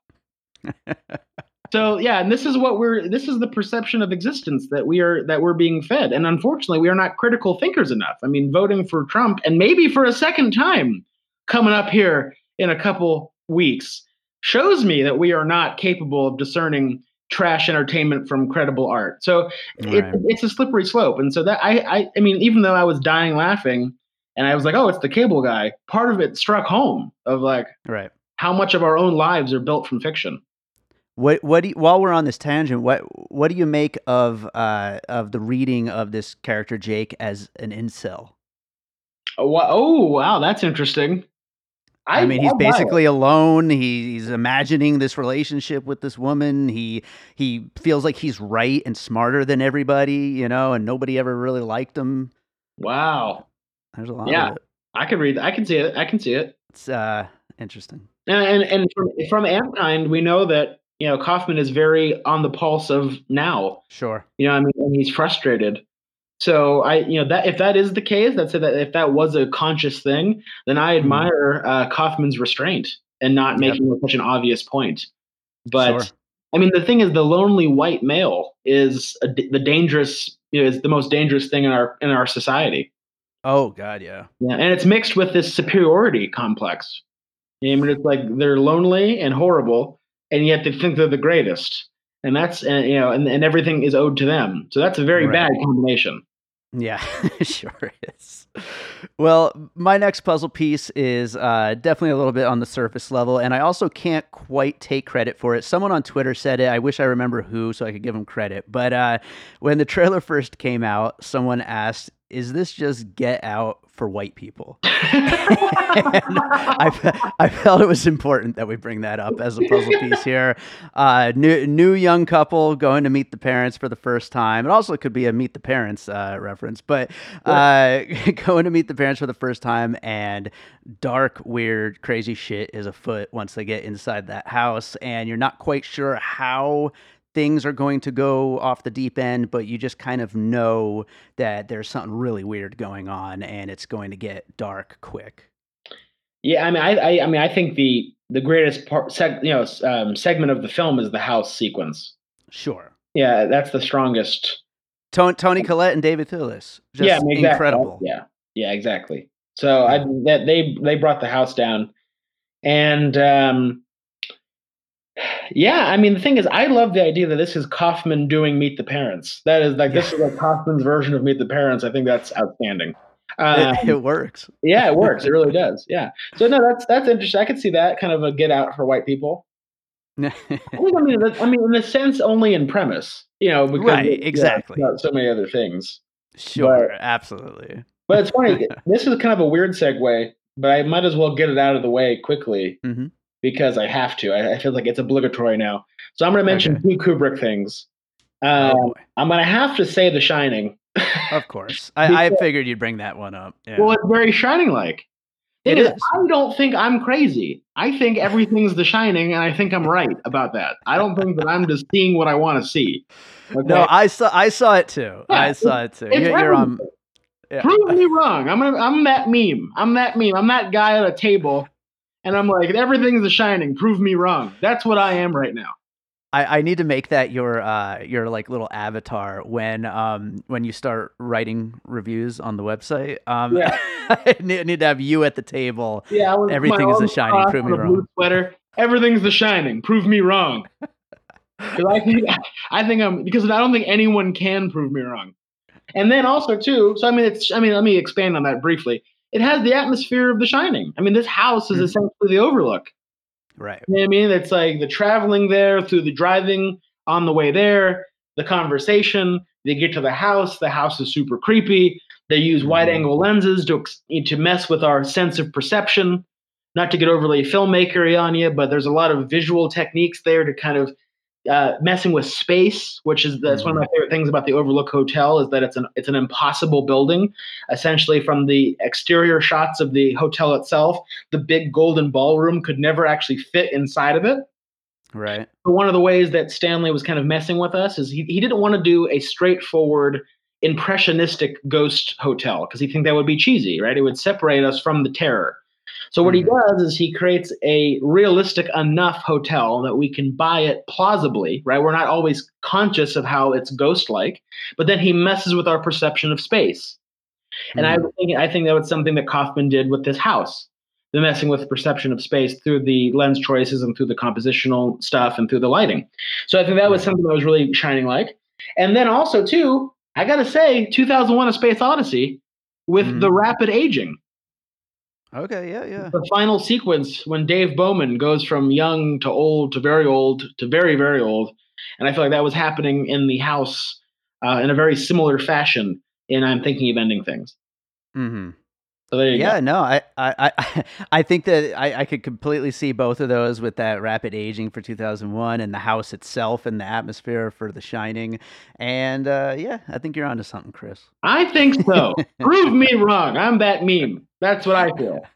So yeah, and this is what we're this is the perception of existence that we are that we're being fed. And unfortunately, we are not critical thinkers enough. I mean, voting for Trump and maybe for a second time coming up here in a couple weeks shows me that we are not capable of discerning trash entertainment from credible art. So it, it's a slippery slope. And so that I, I I mean, even though I was dying laughing and I was like, oh, it's the cable guy, part of it struck home of like right. how much of our own lives are built from fiction. What what do you, while we're on this tangent, what what do you make of uh of the reading of this character Jake as an incel? Oh, wa- oh wow, that's interesting. I, mean, he's I buy it. basically alone. He, he's imagining this relationship with this woman. He he feels like he's right and smarter than everybody, you know, and nobody ever really liked him. wow. There's a lot Yeah. I can read. I can see it. I can see it. It's uh interesting. And and, from, from Antkind, we know that you know Kaufman is very on the pulse of now. Sure. You know, I mean, and he's frustrated. So I, you know, that if that is the case, that's that if that was a conscious thing, then I Mhm. admire uh, Kaufman's restraint and not Yep. making such an obvious point. But Sure. I mean, the thing is, the lonely white male is a, the dangerous, you know, is the most dangerous thing in our in our society. Oh god, yeah. Yeah, and it's mixed with this superiority complex. I mean, it's like they're lonely and horrible, and yet they think they're the greatest, and that's and you know, and, and everything is owed to them. So that's a very Right. bad combination. Yeah, sure is. Well, my next puzzle piece is uh, definitely a little bit on the surface level, and I also can't quite take credit for it. Someone on Twitter said it. I wish I remember who, so I could give them credit. But uh, when the trailer first came out, someone asked, "Is this just Get Out for white people?" I, I felt it was important that we bring that up as a puzzle piece here. Uh, new new young couple going to meet the parents for the first time. It also could be a meet the parents uh, reference, but uh, going to meet the parents for the first time and dark, weird, crazy shit is afoot once they get inside that house, and you're not quite sure how things are going to go off the deep end, but you just kind of know that there's something really weird going on and it's going to get dark quick. yeah, I mean, I, I, I mean, I think the the greatest part, seg, you know, um, segment of the film is the house sequence. Sure. Yeah, that's the strongest. Toni, Toni Collette and David Thewlis. Just yeah, I mean, exactly. incredible. Yeah, yeah, exactly. So I that they they brought the house down, and um, yeah, I mean the thing is, I love the idea that this is Kaufman doing Meet the Parents. That is like this is like Kaufman's version of Meet the Parents. I think that's outstanding. Um, It, it works. yeah, it works. It really does. Yeah. So no, that's that's interesting. I could see that kind of a get out for white people. I mean, I mean, in a sense, only in premise, you know, because Right, it- yeah, exactly. not so many other things. sure, absolutely. But it's funny. this is kind of a weird segue, but I might as well get it out of the way quickly Mhm. Because I have to. I, I feel like it's obligatory now. So I'm going to mention Okay. two Kubrick things. Oh, Um, boy. I'm going to have to say The Shining. Of course. I, I figured you'd bring that one up. Yeah. Well, it's very Shining like. It is. I don't think I'm crazy. I think everything's The Shining, and I think I'm right about that. I don't think that I'm just seeing what I want to see. Okay? no, I saw I saw it too. Yeah, I saw it too. You're, you're on. Yeah. Prove me wrong. I'm gonna, I'm that meme. I'm that meme. I'm that guy at a table, and I'm like, everything's The Shining. Prove me wrong. That's what I am right now. I, I need to make that your uh your like little avatar when um when you start writing reviews on the website. Um Yeah. I need, need to have you at the table. Yeah, Everything is The Shining, prove me on a blue wrong. Sweater. Everything's The Shining. Prove me wrong. I think I think I'm because I don't think anyone can prove me wrong. And then also too, so I mean, it's I mean, let me expand on that briefly. It has the atmosphere of The Shining. I mean, this house is Mhm. essentially the Overlook. Right. You know I mean? It's like the traveling there through the driving on the way there, the conversation. They get to the house. The house is super creepy. They use Mhm. wide angle lenses to to mess with our sense of perception. Not to get overly filmmakery on you, but there's a lot of visual techniques there to kind of uh, messing with space, which is that's one of my favorite things about the Overlook Hotel is that it's an it's an impossible building. Essentially, from the exterior shots of the hotel itself, the big golden ballroom could never actually fit inside of it. Right. But one of the ways that Stanley was kind of messing with us is he, he didn't want to do a straightforward impressionistic ghost hotel because he think that would be cheesy, right? It would separate us from the terror. So what he does is he creates a realistic enough hotel that we can buy it plausibly, right? We're not always conscious of how it's ghost-like, but then he messes with our perception of space. And I Mhm. think I think that was something that Kaufman did with this house. The messing with the perception of space through the lens choices and through the compositional stuff and through the lighting. So I think that was something that was really shining like. And then also too, I gotta say, 2001: A Space Odyssey with Mhm. the rapid aging. Okay. Yeah. Yeah. The final sequence when Dave Bowman goes from young to old to very old to very very old, and I feel like that was happening in the house uh, in a very similar fashion. In I'm thinking of ending things. Mm-hmm. So there you Yeah, go. no, I, I, I, I think that I, I could completely see both of those with that rapid aging for 2001 and the house itself and the atmosphere for The Shining. And uh, yeah, I think you're onto something, Chris. I think so. Prove me wrong. I'm that meme. That's what I feel.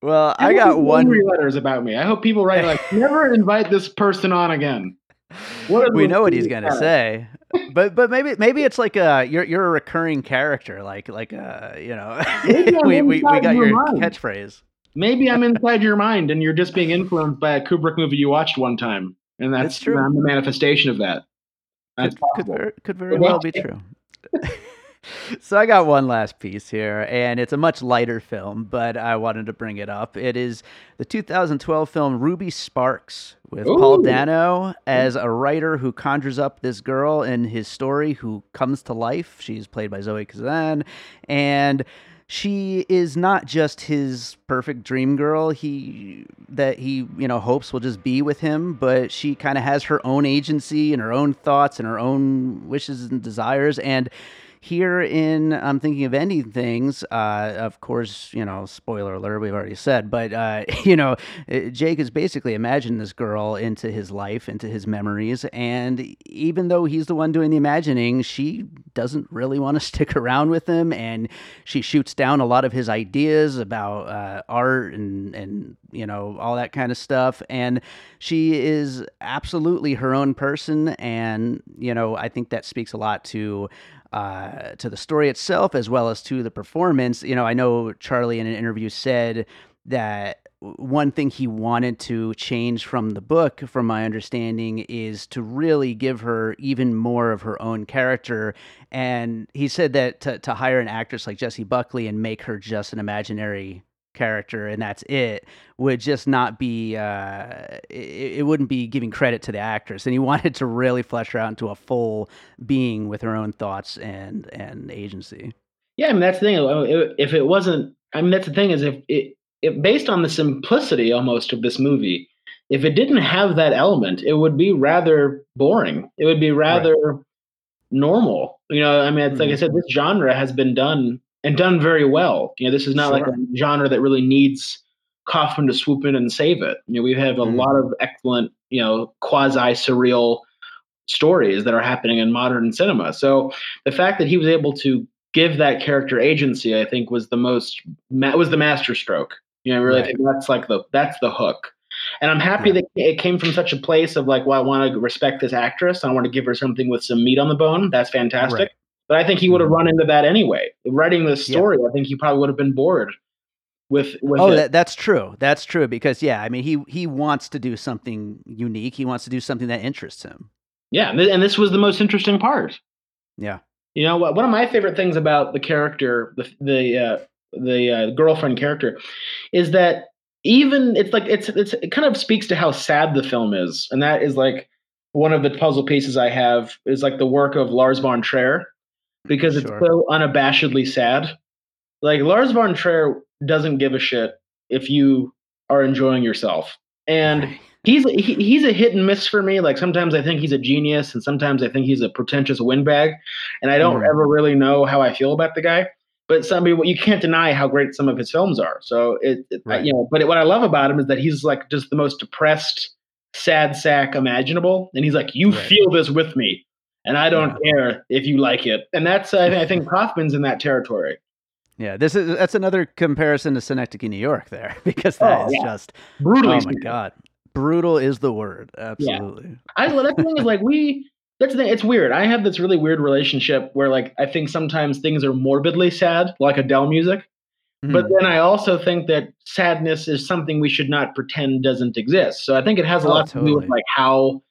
Well, I hope got one. letters about me. I hope people write like, never invite this person on again. What we know what he's gonna say, but but maybe maybe it's like a you're you're a recurring character, like like uh you know we, we we got your mind. catchphrase. Maybe I'm inside your mind and you're just being influenced by a Kubrick movie you watched one time, and that's It's true. I'm the manifestation of that. That's could, could, possible. ver- could very well be true. So I got one last piece here, and it's a much lighter film, but I wanted to bring it up. It is the 2012 film Ruby Sparks with Paul Dano hmm. as a writer who conjures up this girl in his story who comes to life. She's played by Zoe Kazan, and she is not just his perfect dream girl he that he you know hopes will just be with him but she kind of has her own agency and her own thoughts and her own wishes and desires and here in I'm thinking of ending things. Uh, of course, you know, spoiler alert, we've already said, but uh, you know, uh, Jake has basically imagined this girl into his life, into his memories, and even though he's the one doing the imagining, she doesn't really want to stick around with him, and she shoots down a lot of his ideas about uh, art and and you know all that kind of stuff, and she is absolutely her own person, and you know, I think that speaks a lot to uh, to the story itself as well as to the performance. You know, I know Charlie in an interview said that one thing he wanted to change from the book, from my understanding, is to really give her even more of her own character. And he said that to, to hire an actress like Jessie Buckley and make her just an imaginary character and that's it would just not be uh it, it wouldn't be giving credit to the actress and he wanted to really flesh her out into a full being with her own thoughts and and agency Yeah, I mean that's the thing. If if it wasn't, I mean that's the thing is if it, it based on the simplicity almost of this movie, if it didn't have that element, it would be rather boring. It would be rather normal. You know, I mean, it's like I Mhm. said, this genre has been done and done very well. You know, this is not like a genre that really needs Kaufman to swoop in and save it. You know, we have a Mhm. lot of excellent, you know, quasi surreal stories that are happening in modern cinema. So the fact that he was able to give that character agency, I think, was the most was the master stroke. You know, I really Right. think that's like the that's the hook. And I'm happy that it came from such a place of like, well, I want to respect this actress. I want to give her something with some meat on the bone. That's fantastic. Right. But I think he would have Mhm. run into that anyway. Writing this Yeah. story, I think he probably would have been bored with with oh that, that's true that's true because yeah i mean he he wants to do something unique he wants to do something that interests him yeah, and th- and this was the most interesting part. yeah You know, what- one of my favorite things about the character, the the uh, the uh, girlfriend character, is that even it's like it's it's it kind of speaks to how sad the film is, and that is like one of the puzzle pieces I have is like the work of Lars von Trier, because it's Sure. so unabashedly sad. Like Lars von Trier doesn't give a shit if you are enjoying yourself, and he's he, he's a hit and miss for me. Like sometimes I think he's a genius, and sometimes I think he's a pretentious windbag, and I don't Mhm. ever really know how I feel about the guy. But some people, you can't deny how great some of his films are. So it, it Right. you know. But what I love about him is that he's like just the most depressed, sad sack imaginable, and he's like, "You Right. feel this with me." And I don't care if you like it, and that's I, I think Kaufman's in that territory. yeah this is that's another comparison to synecdoche new york there because that Oh, is yeah. just brutal. oh my god brutal is the word absolutely I well, that's the thing is like we that's the thing. It's weird. I have this really weird relationship where like I think sometimes things are morbidly sad, like Adele music. But Mhm. then I also think that sadness is something we should not pretend doesn't exist. So I think it has a Oh, lot to do with like how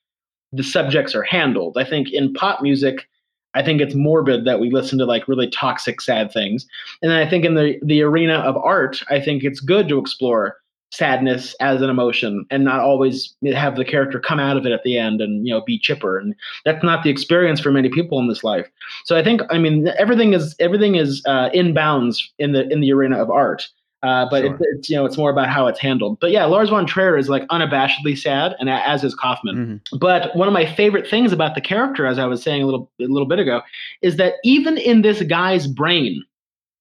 the subjects are handled. I think in pop music, I think it's morbid that we listen to like really toxic, sad things. And then I think in the the arena of art, I think it's good to explore sadness as an emotion and not always have the character come out of it at the end and you know be chipper and that's not the experience for many people in this life so i think i mean everything is everything is uh, in bounds in the in the arena of art uh, but Sure. it's, it's you know it's more about how it's handled. But yeah lars von trier is like unabashedly sad and as is kaufman. Mhm. but one of my favorite things about the character as i was saying a little a little bit ago is that even in this guy's brain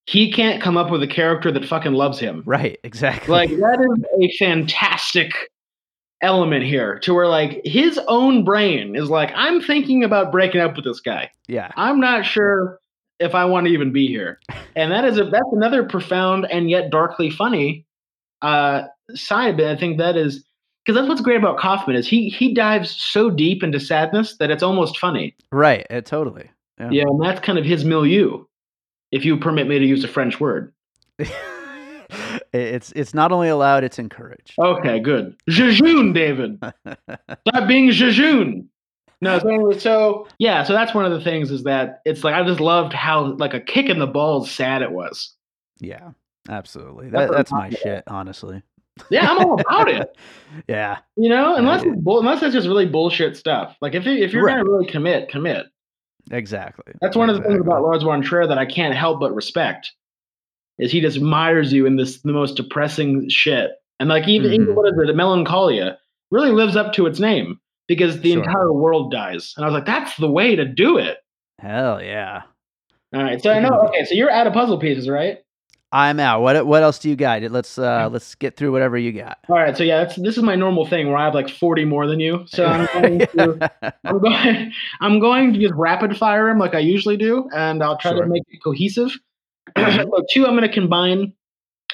he can't come up with a character that fucking loves him. Right exactly. Like that is a fantastic element here to where like his own brain is like i'm thinking about breaking up with this guy. Yeah. I'm not sure if i want to even be here. And that is a that's another profound and yet darkly funny uh side of it i think that is because that's what's great about kaufman is he he dives so deep into sadness that it's almost funny. Right uh, totally yeah, yeah and that's kind of his milieu if you permit me to use a french word. It's it's not only allowed it's encouraged. Okay good. Jejune david. Stop being jejune. No, so, so yeah, so that's one of the things is that it's like I just loved how like a kick in the balls sad it was. yeah absolutely That's that, that's my shit honestly Yeah, I'm all about it. yeah You know, unless Yeah. it's unless it's just really bullshit stuff. Like if you, if you're Right. gonna really commit, commit. exactly That's one of the things about Lars von Trier that I can't help but respect. Is he just mires you in this the most depressing shit, and like even, even Mhm. what is it, Melancholia really lives up to its name because the Sure. entire world dies, and I was like, that's the way to do it. hell yeah All right, so I know. Okay, so you're out of puzzle pieces, right? i'm out what what else do you got let's uh let's get through whatever you got All right, so yeah, that's, this is my normal thing where I have like 40 more than you. So I'm going to, I'm going, I'm going to just rapid fire them like I usually do, and I'll try Sure. to make it cohesive. so two, I'm going to combine.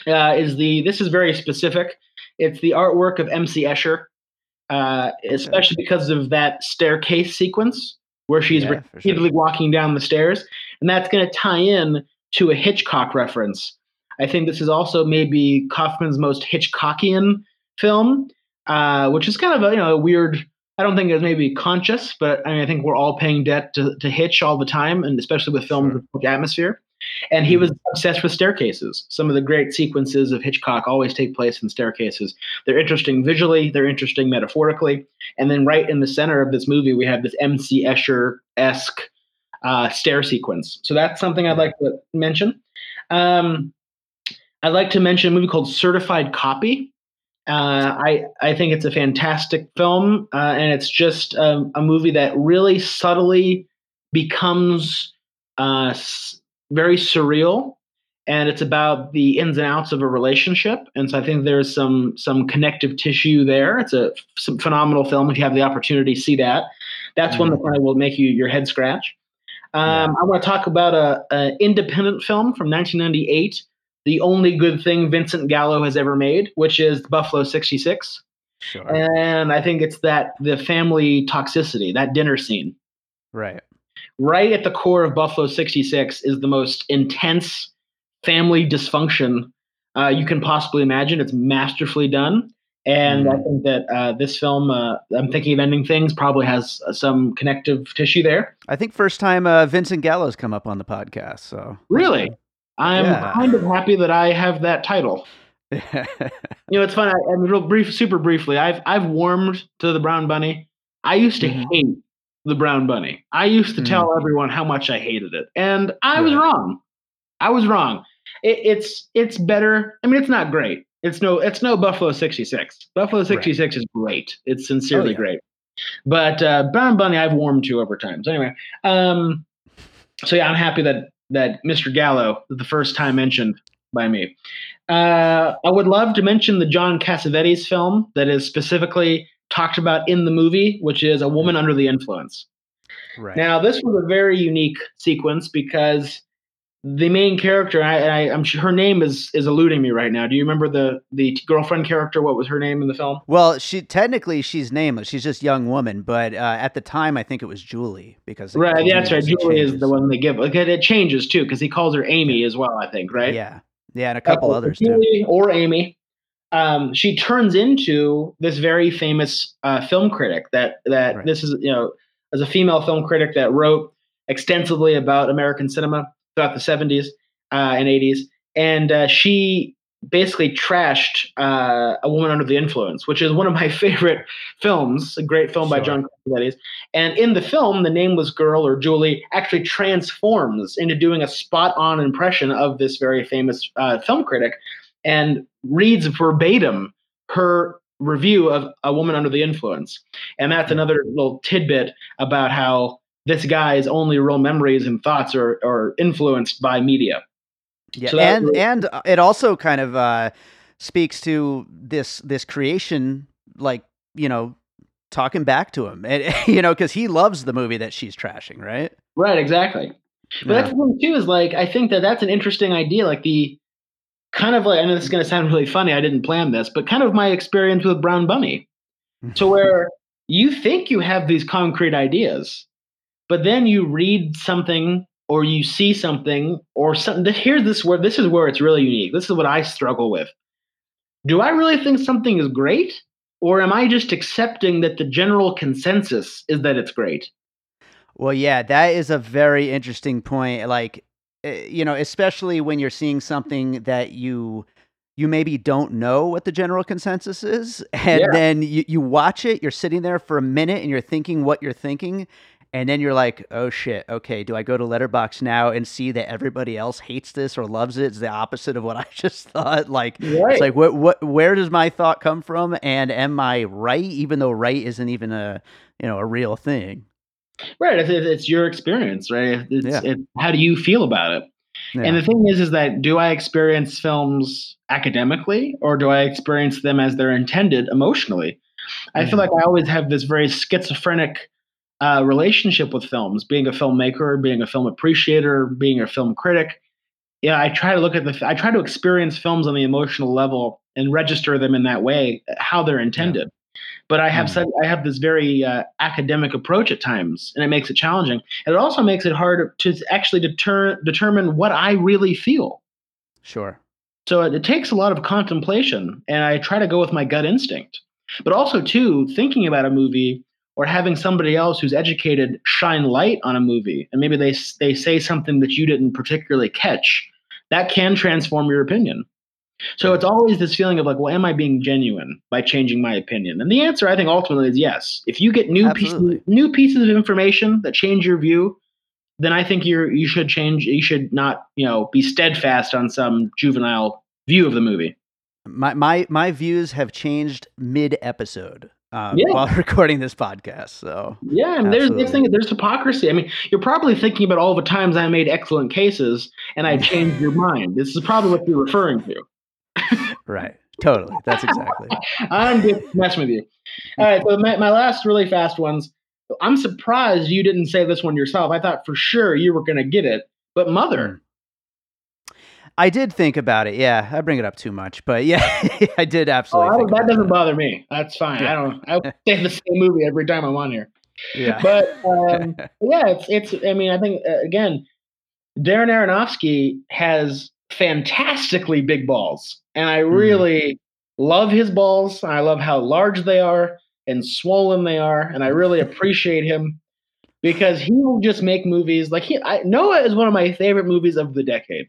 Uh, is the this is very specific. It's the artwork of MC Escher, uh, especially because of that staircase sequence where she's Yeah, for sure. repeatedly walking down the stairs, and that's going to tie in to a Hitchcock reference. I think this is also maybe Kaufman's most Hitchcockian film, uh, which is kind of a you know a weird. I don't think it's maybe conscious, but I mean I think we're all paying debt to, to Hitch all the time, and especially with films Sure. with atmosphere. And he Mhm. was obsessed with staircases. Some of the great sequences of Hitchcock always take place in staircases. They're interesting visually, they're interesting metaphorically. And then right in the center of this movie, we have this M.C. Escher esque uh, stair sequence. So that's something I'd like to mention. Um, I'd like to mention a movie called Certified Copy. Uh, I I think it's a fantastic film, uh, and it's just um, a movie that really subtly becomes uh, s- very surreal, and it's about the ins and outs of a relationship. And so I think there's some some connective tissue there. It's a phenomenal film. If you have the opportunity, see that. That's one that of will make you your head scratch. Um, I want to talk about a, a independent film from 1998 the only good thing Vincent Gallo has ever made, which is Buffalo 66. sure And I think it's that the family toxicity, that dinner scene. right Right at the core of Buffalo 66 is the most intense family dysfunction uh, you can possibly imagine. It's masterfully done. And I Mhm. think that uh, this film, uh, I'm thinking of ending things, probably has uh, some connective tissue there. I think first time uh, Vincent Gallo's come up on the podcast. So Really, I'm Yeah. kind of happy that I have that title. You know, it's fun. I, I mean, real brief, super briefly. I've I've warmed to the brown bunny. I used to Mhm. hate the brown bunny. I used to Mm. tell everyone how much I hated it, and I was wrong. I was wrong. It, it's it's better. I mean, it's not great. It's no it's no Buffalo '66. Buffalo '66 is great. It's sincerely Oh, yeah. great. But uh, brown bunny, I've warmed to over time. So anyway, um, so yeah, I'm happy that that Mr. Gallo the first time mentioned by me. Uh, I would love to mention the John Cassavetes film that is specifically talked about in the movie, which is A Woman Under the Influence. right. Now, this was a very unique sequence because the main character, I, I, I'm sure her name is is eluding me right now. Do you remember the the girlfriend character? What was her name in the film? well, she technically she's nameless. She's just young woman, but uh, at the time I think it was Julie because Right, the yeah, that's right. names Julie is the one they give. Like it, it changes too because he calls her Amy as well. I think, right? Yeah, yeah, and a couple Uh, others too. Julie or Amy. Um, she turns into this very famous uh, film critic. That that Right. this is you know as a female film critic that wrote extensively about American cinema throughout the seventies uh, and eighties, and uh, she basically trashed uh, A Woman Under the Influence, which is one of my favorite films. A great film by John Cassavetes. And in the film, the nameless girl or Julie actually transforms into doing a spot on impression of this very famous uh, film critic and reads verbatim her review of A Woman Under the Influence. And that's Hmm. another little tidbit about how this guy's only real memories and thoughts are, are influenced by media. Yeah, So and really- and uh, it also kind of uh, speaks to this this creation, like you know, talking back to him, and you know, because he loves the movie that she's trashing, right? Right, exactly. But Yeah. that's the thing too is like I think that that's an interesting idea. Like the kind of like I know this is going to sound really funny. I didn't plan this, but kind of my experience with Brown Bunny. to where you think you have these concrete ideas, but then you read something or you see something or something. Here's this where this is where it's really unique. This is what I struggle with. Do I really think something is great, or am I just accepting that the general consensus is that it's great? Well, yeah, that is a very interesting point. Like, Eh, you know, especially when you're seeing something that you you maybe don't know what the general consensus is, and Yeah. then you, you watch it, you're sitting there for a minute and you're thinking what you're thinking, and then you're like, oh shit, okay, do I go to Letterboxd now and see that everybody else hates this or loves it? It's the opposite of what I just thought. Like, Right. it's like what what where does my thought come from, and am I right? Even though right isn't even a you know a real thing. Right. It's, it's it's your experience, right? It's, Yeah. it's how do you feel about it? Yeah. And the thing is, is that do I experience films academically or do I experience them as they're intended emotionally? I feel Mhm. like I always have this very schizophrenic uh, relationship with films, being a filmmaker, being a film appreciator, being a film critic. Yeah, I try to look at the, I try to experience films on the emotional level and register them in that way, how they're intended. But I have Mhm. said I have this very uh, academic approach at times, and it makes it challenging. And it also makes it hard to actually deter, determine what I really feel. Sure. So it, it takes a lot of contemplation, and I try to go with my gut instinct. But also, too, thinking about a movie or having somebody else who's educated shine light on a movie, and maybe they they say something that you didn't particularly catch, that can transform your opinion. So it's always this feeling of like, well, am I being genuine by changing my opinion? And the answer, I think, ultimately is yes. If you get new pieces, new pieces of information that change your view, then I think you're you should change. You should not, you know, be steadfast on some juvenile view of the movie. My my my views have changed mid episode um, Yeah. while recording this podcast. So Yeah, and there's this thing. There's hypocrisy. I mean, you're probably thinking about all the times I made excellent cases and I changed your mind. This is probably what you're referring to. Right, totally. That's exactly. I'm just messing with you. All right, so my, my last really fast ones. I'm surprised you didn't say this one yourself. I thought for sure you were going to get it. But Mother, I did think about it. Yeah, I bring it up too much, but yeah, I did oh, absolutely. I think that doesn't bother me. That's fine. Yeah. I don't. I say the same movie every time I'm on here. Yeah. But um, yeah, it's it's. I mean, I think uh, again, Darren Aronofsky has fantastically big balls, and I Mm. really love his balls. I love how large they are and swollen they are, and I really appreciate him because he will just make movies like he. I, Noah is one of my favorite movies of the decade,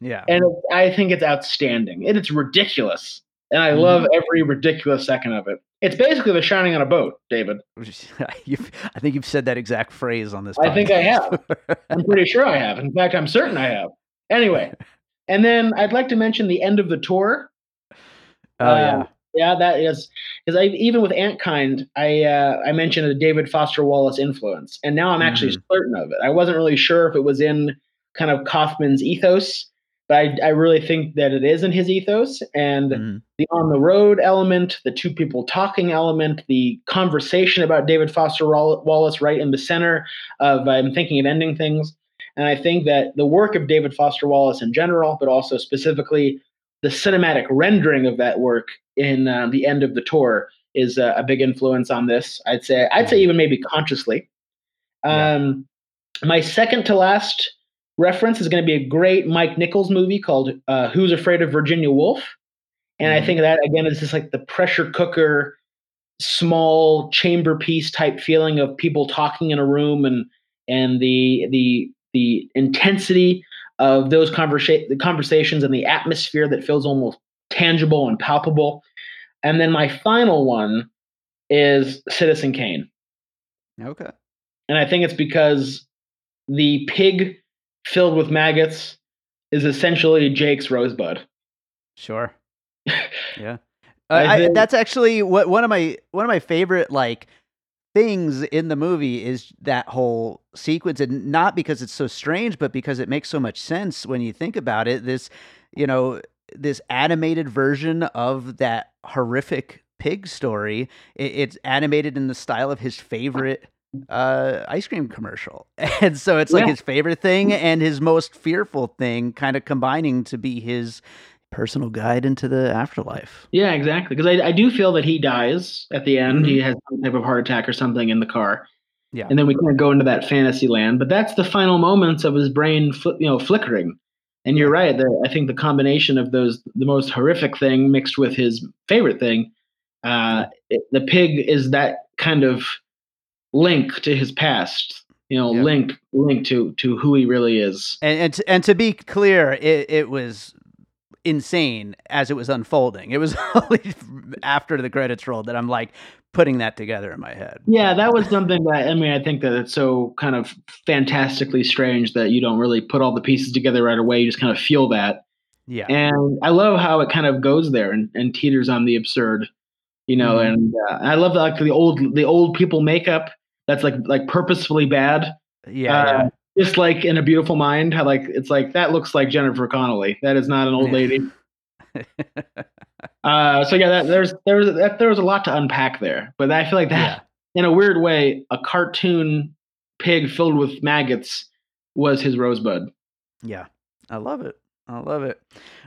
Yeah. and it, I think it's outstanding. And it's ridiculous, and I love every ridiculous second of it. It's basically The Shining on a Boat, David. I think you've said that exact phrase on this. I think I have. I'm pretty sure I have. In fact, I'm certain I have. Anyway, and then I'd like to mention the end of the tour. oh yeah. Um, Yeah, that is because I even with Antkind, I uh, I mentioned a David Foster Wallace influence, and now I'm actually certain of it. I wasn't really sure if it was in kind of Kaufman's ethos, but I I really think that it is in his ethos, and Mhm. the on the road element, the two people talking element, the conversation about David Foster Wallace right in the center of I'm thinking of ending things. And I think that the work of David Foster Wallace in general, but also specifically the cinematic rendering of that work in uh, the end of the tour is uh, a big influence on this. I'd say I'd say even maybe consciously. Yeah. Um, My second to last reference is going to be a great Mike Nichols movie called uh, "Who's Afraid of Virginia Woolf," and I Mhm. think that again is just like the pressure cooker, small chamber piece type feeling of people talking in a room and and the the the intensity of those conversa- the conversations and the atmosphere that feels almost tangible and palpable. And then my final one is Citizen Kane. Okay. And I think it's because the pig filled with maggots is essentially Jake's rosebud. Sure. Yeah. I, I, that's actually what one of my one of my favorite like things in the movie is that whole sequence and not because it's so strange but because it makes so much sense when you think about it this you know this animated version of that horrific pig story it, it's animated in the style of his favorite uh ice cream commercial and so it's like Yeah. his favorite thing and his most fearful thing kind of combining to be his personal guide into the afterlife Yeah, exactly. Because I, I do feel that he dies at the end. He has some type of heart attack or something in the car. Yeah. And then we kind of go into that fantasy land. But that's the final moments of his brain, fl- you know, flickering. And you're right. The, I think the combination of those, the most horrific thing mixed with his favorite thing, uh, it, the pig is that kind of link to his past. You know, Yeah. link link to to who he really is. and and to, and to be clear, it, it was insane as it was unfolding. It was only after the credits rolled that I'm like putting that together in my head. Yeah, that was something that I mean, I think that it's so kind of fantastically strange that you don't really put all the pieces together right away. You just kind of feel that, Yeah, and I love how it kind of goes there and, and teeters on the absurd, you know. Mhm. And uh, I love like the old the old people makeup that's like like purposefully bad, yeah, uh, just like in a Beautiful Mind. How like it's like that looks like Jennifer Connelly. That is not an old lady. Uh, so yeah, that, there's there's that, there was a lot to unpack there, but I feel like that yeah. in a weird way, a cartoon pig filled with maggots was his rosebud. Yeah, I love it. I love it.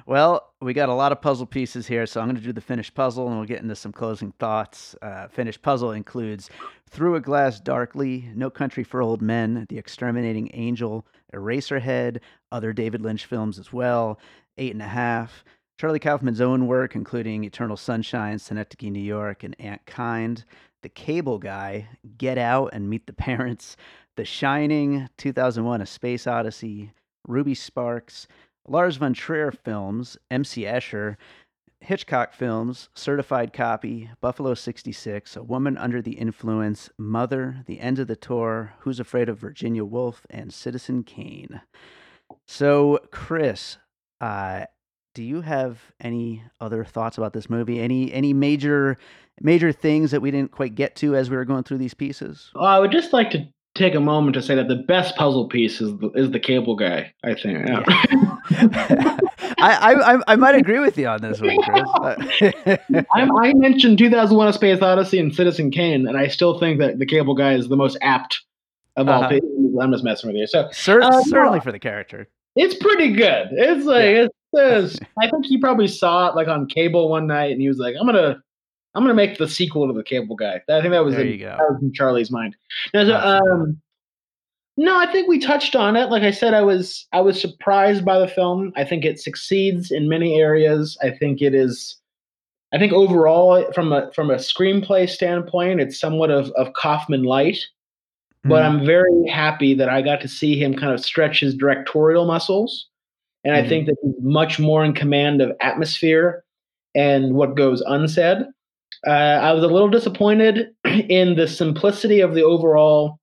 Well, we got a lot of puzzle pieces here, so I'm going to do the finished puzzle and we'll get into some closing thoughts. Uh, finished puzzle includes Through a Glass Darkly, No Country for Old Men, The Exterminating Angel, Eraserhead, other David Lynch films as well, Eight and a Half, Charlie Kaufman's own work, including Eternal Sunshine, Synecdoche, New York, and Antkind, The Cable Guy, Get Out and Meet the Parents, The Shining, 2001 A Space Odyssey, Ruby Sparks, Lars von Trier films, MC Escher, Hitchcock films, Certified Copy, Buffalo 66, A Woman Under the Influence, Mother, The End of the Tour, Who's Afraid of Virginia Woolf, and Citizen Kane. So, Chris, uh, do you have any other thoughts about this movie? Any any major major things that we didn't quite get to as we were going through these pieces? Well, I would just like to take a moment to say that the best puzzle piece is the, is the cable guy. I think. Yeah. I, I I- I might agree with you on this one, Chris. I, I mentioned 2001: A Space Odyssey and Citizen Kane, and I still think that the cable guy is the most apt of all. Uh-huh. people. I'm just messing with you. So Cer- Uh, certainly no. for the character. it's pretty good. It's like Yeah. it's, it's I think he probably saw it like on cable one night, and he was like, "I'm gonna." I'm gonna make the sequel to the Cable Guy. I think that was in, that was in Charlie's mind. Now, so, um, No, I think we touched on it. Like I said, I was I was surprised by the film. I think it succeeds in many areas. I think it is I think overall from a from a screenplay standpoint, it's somewhat of, of Kaufman light. Mm-hmm. But I'm very happy that I got to see him kind of stretch his directorial muscles. And mm-hmm. I think that he's much more in command of atmosphere and what goes unsaid. Uh, I was a little disappointed in the simplicity of the overall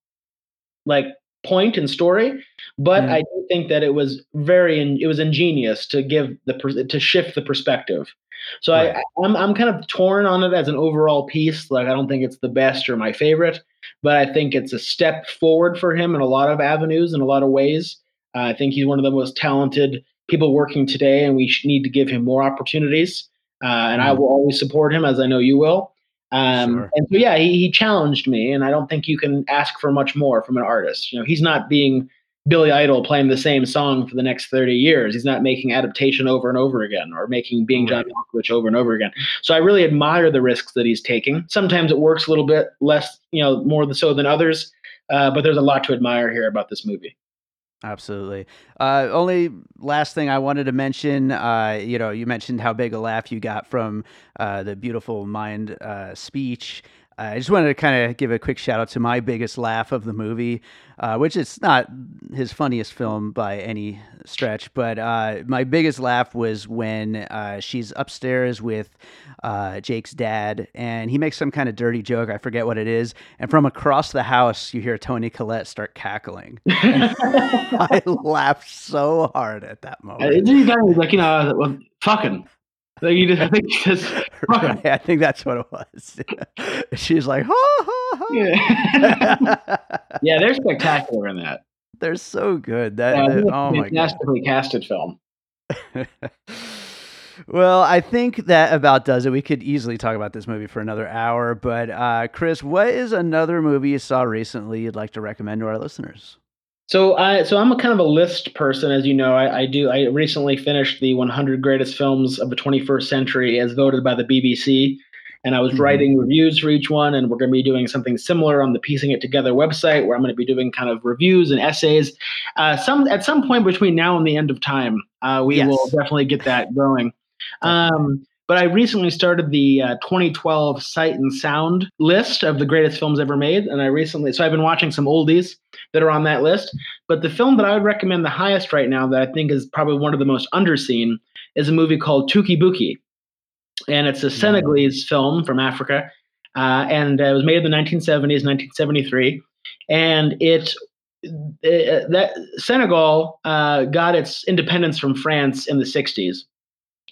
like point and story, but mm-hmm. I do think that it was very it was ingenious to give the to shift the perspective. So right. I I'm I'm kind of torn on it as an overall piece. Like I don't think it's the best or my favorite, but I think it's a step forward for him in a lot of avenues in a lot of ways. Uh, I think he's one of the most talented people working today, and we need to give him more opportunities. Uh, and mm-hmm. I will always support him, as I know you will. Um, sure. And so, yeah, he, he challenged me, and I don't think you can ask for much more from an artist. You know, he's not being Billy Idol playing the same song for the next 30 years. He's not making adaptation over and over again or making Being John Malkovich over and over again. So I really admire the risks that he's taking. Sometimes it works a little bit less, you know, more so than others. Uh, but there's a lot to admire here about this movie. Absolutely. Uh, only last thing I wanted to mention, uh, you know, you mentioned how big a laugh you got from uh, the beautiful mind uh, speech. I just wanted to kind of give a quick shout out to my biggest laugh of the movie, uh, which is not his funniest film by any stretch, but uh, my biggest laugh was when uh, she's upstairs with uh, Jake's dad, and he makes some kind of dirty joke. I forget what it is, and from across the house, you hear Toni Collette start cackling. I laughed so hard at that moment. Isn't like you know, well, fucking? Like you just, I think just right, I think that's what it was. She's like, ha ha ha. Yeah. yeah, they're spectacular in that. They're so good. That, yeah, that oh my god, fantastically casted film. well, I think that about does it. We could easily talk about this movie for another hour, but uh, Chris, what is another movie you saw recently you'd like to recommend to our listeners? So I so I'm a kind of a list person, as you know. I, I, do. I recently finished the 100 greatest films of the 21st century as voted by the BBC, and I was mm-hmm. writing reviews for each one. And we're going to be doing something similar on the Piecing It Together website, where I'm going to be doing kind of reviews and essays. Uh, some at some point between now and the end of time, uh, we yes. will definitely get that going. Um, but I recently started the uh, 2012 Sight and Sound list of the greatest films ever made, and I recently so I've been watching some oldies that are on that list. But the film that I would recommend the highest right now, that I think is probably one of the most underseen, is a movie called Touki Bouki, and it's a Senegalese film from Africa, uh, and it was made in the 1970s, 1973, and it. Uh, that Senegal uh, got its independence from France in the 60s,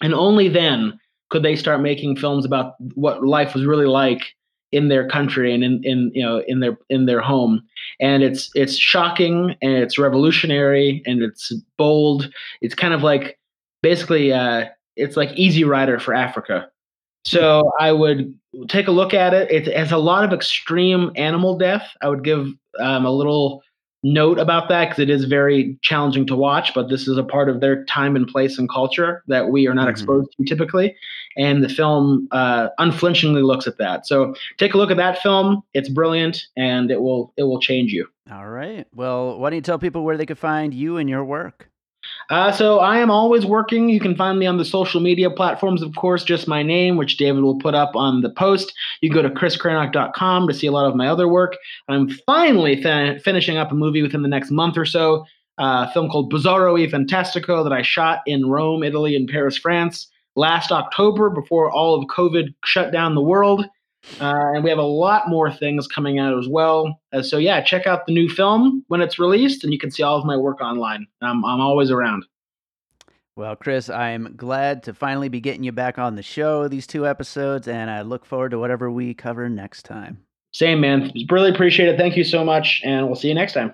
and only then could they start making films about what life was really like in their country and in, in you know in their in their home. And it's it's shocking and it's revolutionary and it's bold. It's kind of like basically uh it's like easy rider for africa. So i would take a look at it. It has a lot of extreme animal death. I would give um, a little note about that because it is very challenging to watch, but this is a part of their time and place and culture that we are not mm-hmm. exposed to typically. And the film uh, unflinchingly looks at that. So take a look at that film. It's brilliant and it will it will change you. All right. Well, why don't you tell people where they could find you and your work? Uh, so I am always working. You can find me on the social media platforms, of course, just my name, which David will put up on the post. You can go to chriscranock.com to see a lot of my other work. I'm finally fin- finishing up a movie within the next month or so, uh, a film called Bizarro e Fantastico that I shot in Rome, Italy, and Paris, France last October before all of COVID shut down the world. Uh, and we have a lot more things coming out as well. Uh, so yeah, check out the new film when it's released, and you can see all of my work online. I'm I'm always around. Well, Chris, I'm glad to finally be getting you back on the show these two episodes, and I look forward to whatever we cover next time. Same, man. Really appreciate it. Thank you so much, and we'll see you next time.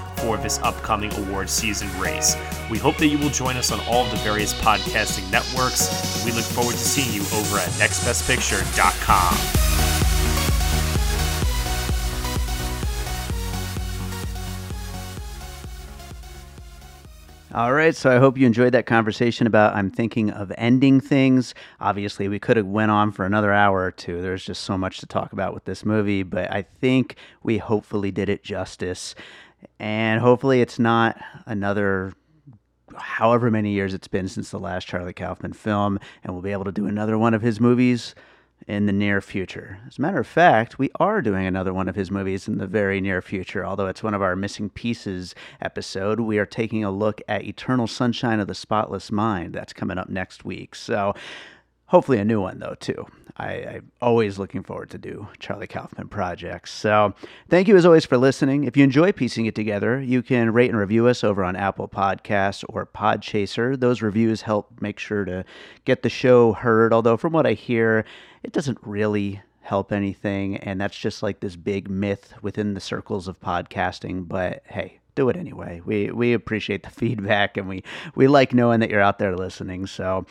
for this upcoming award season race. We hope that you will join us on all of the various podcasting networks. We look forward to seeing you over at nextbestpicture.com. All right, so I hope you enjoyed that conversation about I'm thinking of ending things. Obviously, we could have went on for another hour or two. There's just so much to talk about with this movie, but I think we hopefully did it justice. And hopefully it's not another however many years it's been since the last Charlie Kaufman film and we'll be able to do another one of his movies in the near future. As a matter of fact, we are doing another one of his movies in the very near future, although it's one of our missing pieces episode. We are taking a look at Eternal Sunshine of the Spotless Mind. That's coming up next week. So, hopefully a new one though too. I, I'm always looking forward to do Charlie Kaufman projects. So thank you as always for listening. If you enjoy piecing it together, you can rate and review us over on Apple Podcasts or Podchaser. Those reviews help make sure to get the show heard. Although from what I hear, it doesn't really help anything, and that's just like this big myth within the circles of podcasting. But hey, do it anyway. We we appreciate the feedback and we we like knowing that you're out there listening. So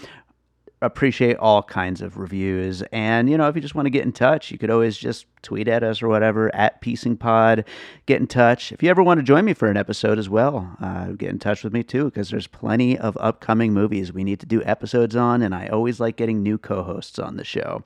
appreciate all kinds of reviews. And, you know, if you just want to get in touch, you could always just tweet at us or whatever at Piecing Pod. Get in touch. If you ever want to join me for an episode as well, uh, get in touch with me too, because there's plenty of upcoming movies we need to do episodes on. And I always like getting new co hosts on the show.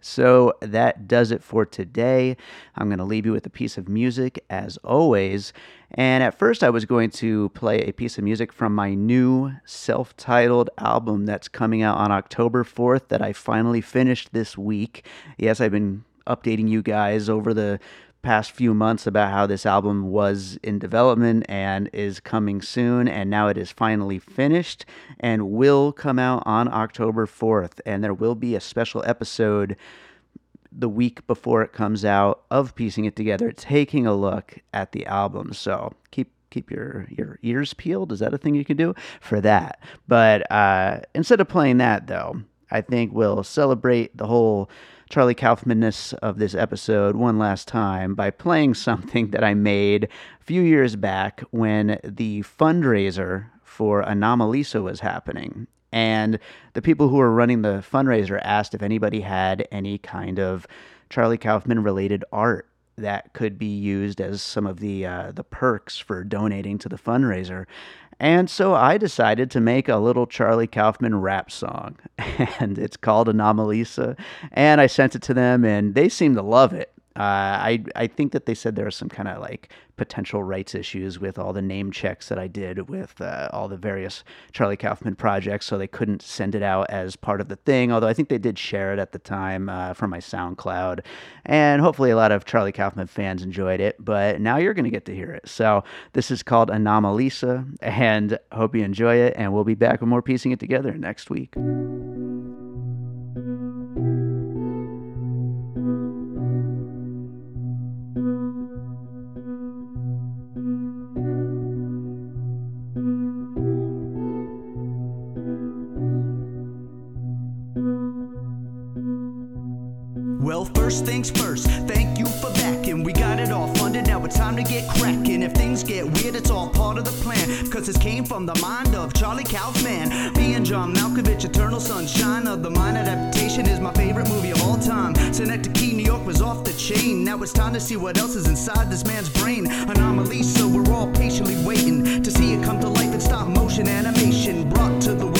So that does it for today. I'm going to leave you with a piece of music as always. And at first, I was going to play a piece of music from my new self titled album that's coming out on October 4th that I finally finished this week. Yes, I've been updating you guys over the past few months about how this album was in development and is coming soon and now it is finally finished and will come out on October 4th and there will be a special episode the week before it comes out of piecing it together taking a look at the album. So keep keep your your ears peeled. Is that a thing you can do? For that. But uh, instead of playing that though i think we'll celebrate the whole Charlie Kaufmanness of this episode one last time by playing something that I made a few years back when the fundraiser for Anomalisa was happening. And the people who were running the fundraiser asked if anybody had any kind of Charlie Kaufman related art that could be used as some of the uh, the perks for donating to the fundraiser. And so I decided to make a little Charlie Kaufman rap song, and it's called Anomalisa. And I sent it to them, and they seem to love it. Uh, I I think that they said there are some kind of like potential rights issues with all the name checks that I did with uh, all the various Charlie Kaufman projects, so they couldn't send it out as part of the thing. Although I think they did share it at the time uh, from my SoundCloud, and hopefully a lot of Charlie Kaufman fans enjoyed it. But now you're going to get to hear it. So this is called Anomalisa, and hope you enjoy it. And we'll be back with more piecing it together next week. First things first, thank you for backing. We got it all funded, now it's time to get cracking. If things get weird, it's all part of the plan. Cause this came from the mind of Charlie Kaufman. Me and John Malkovich, Eternal Sunshine of the Mind adaptation is my favorite movie of all time. Synecdoche, New York was off the chain. Now it's time to see what else is inside this man's brain. Anomaly, so we're all patiently waiting to see it come to life in stop motion animation. Brought to the world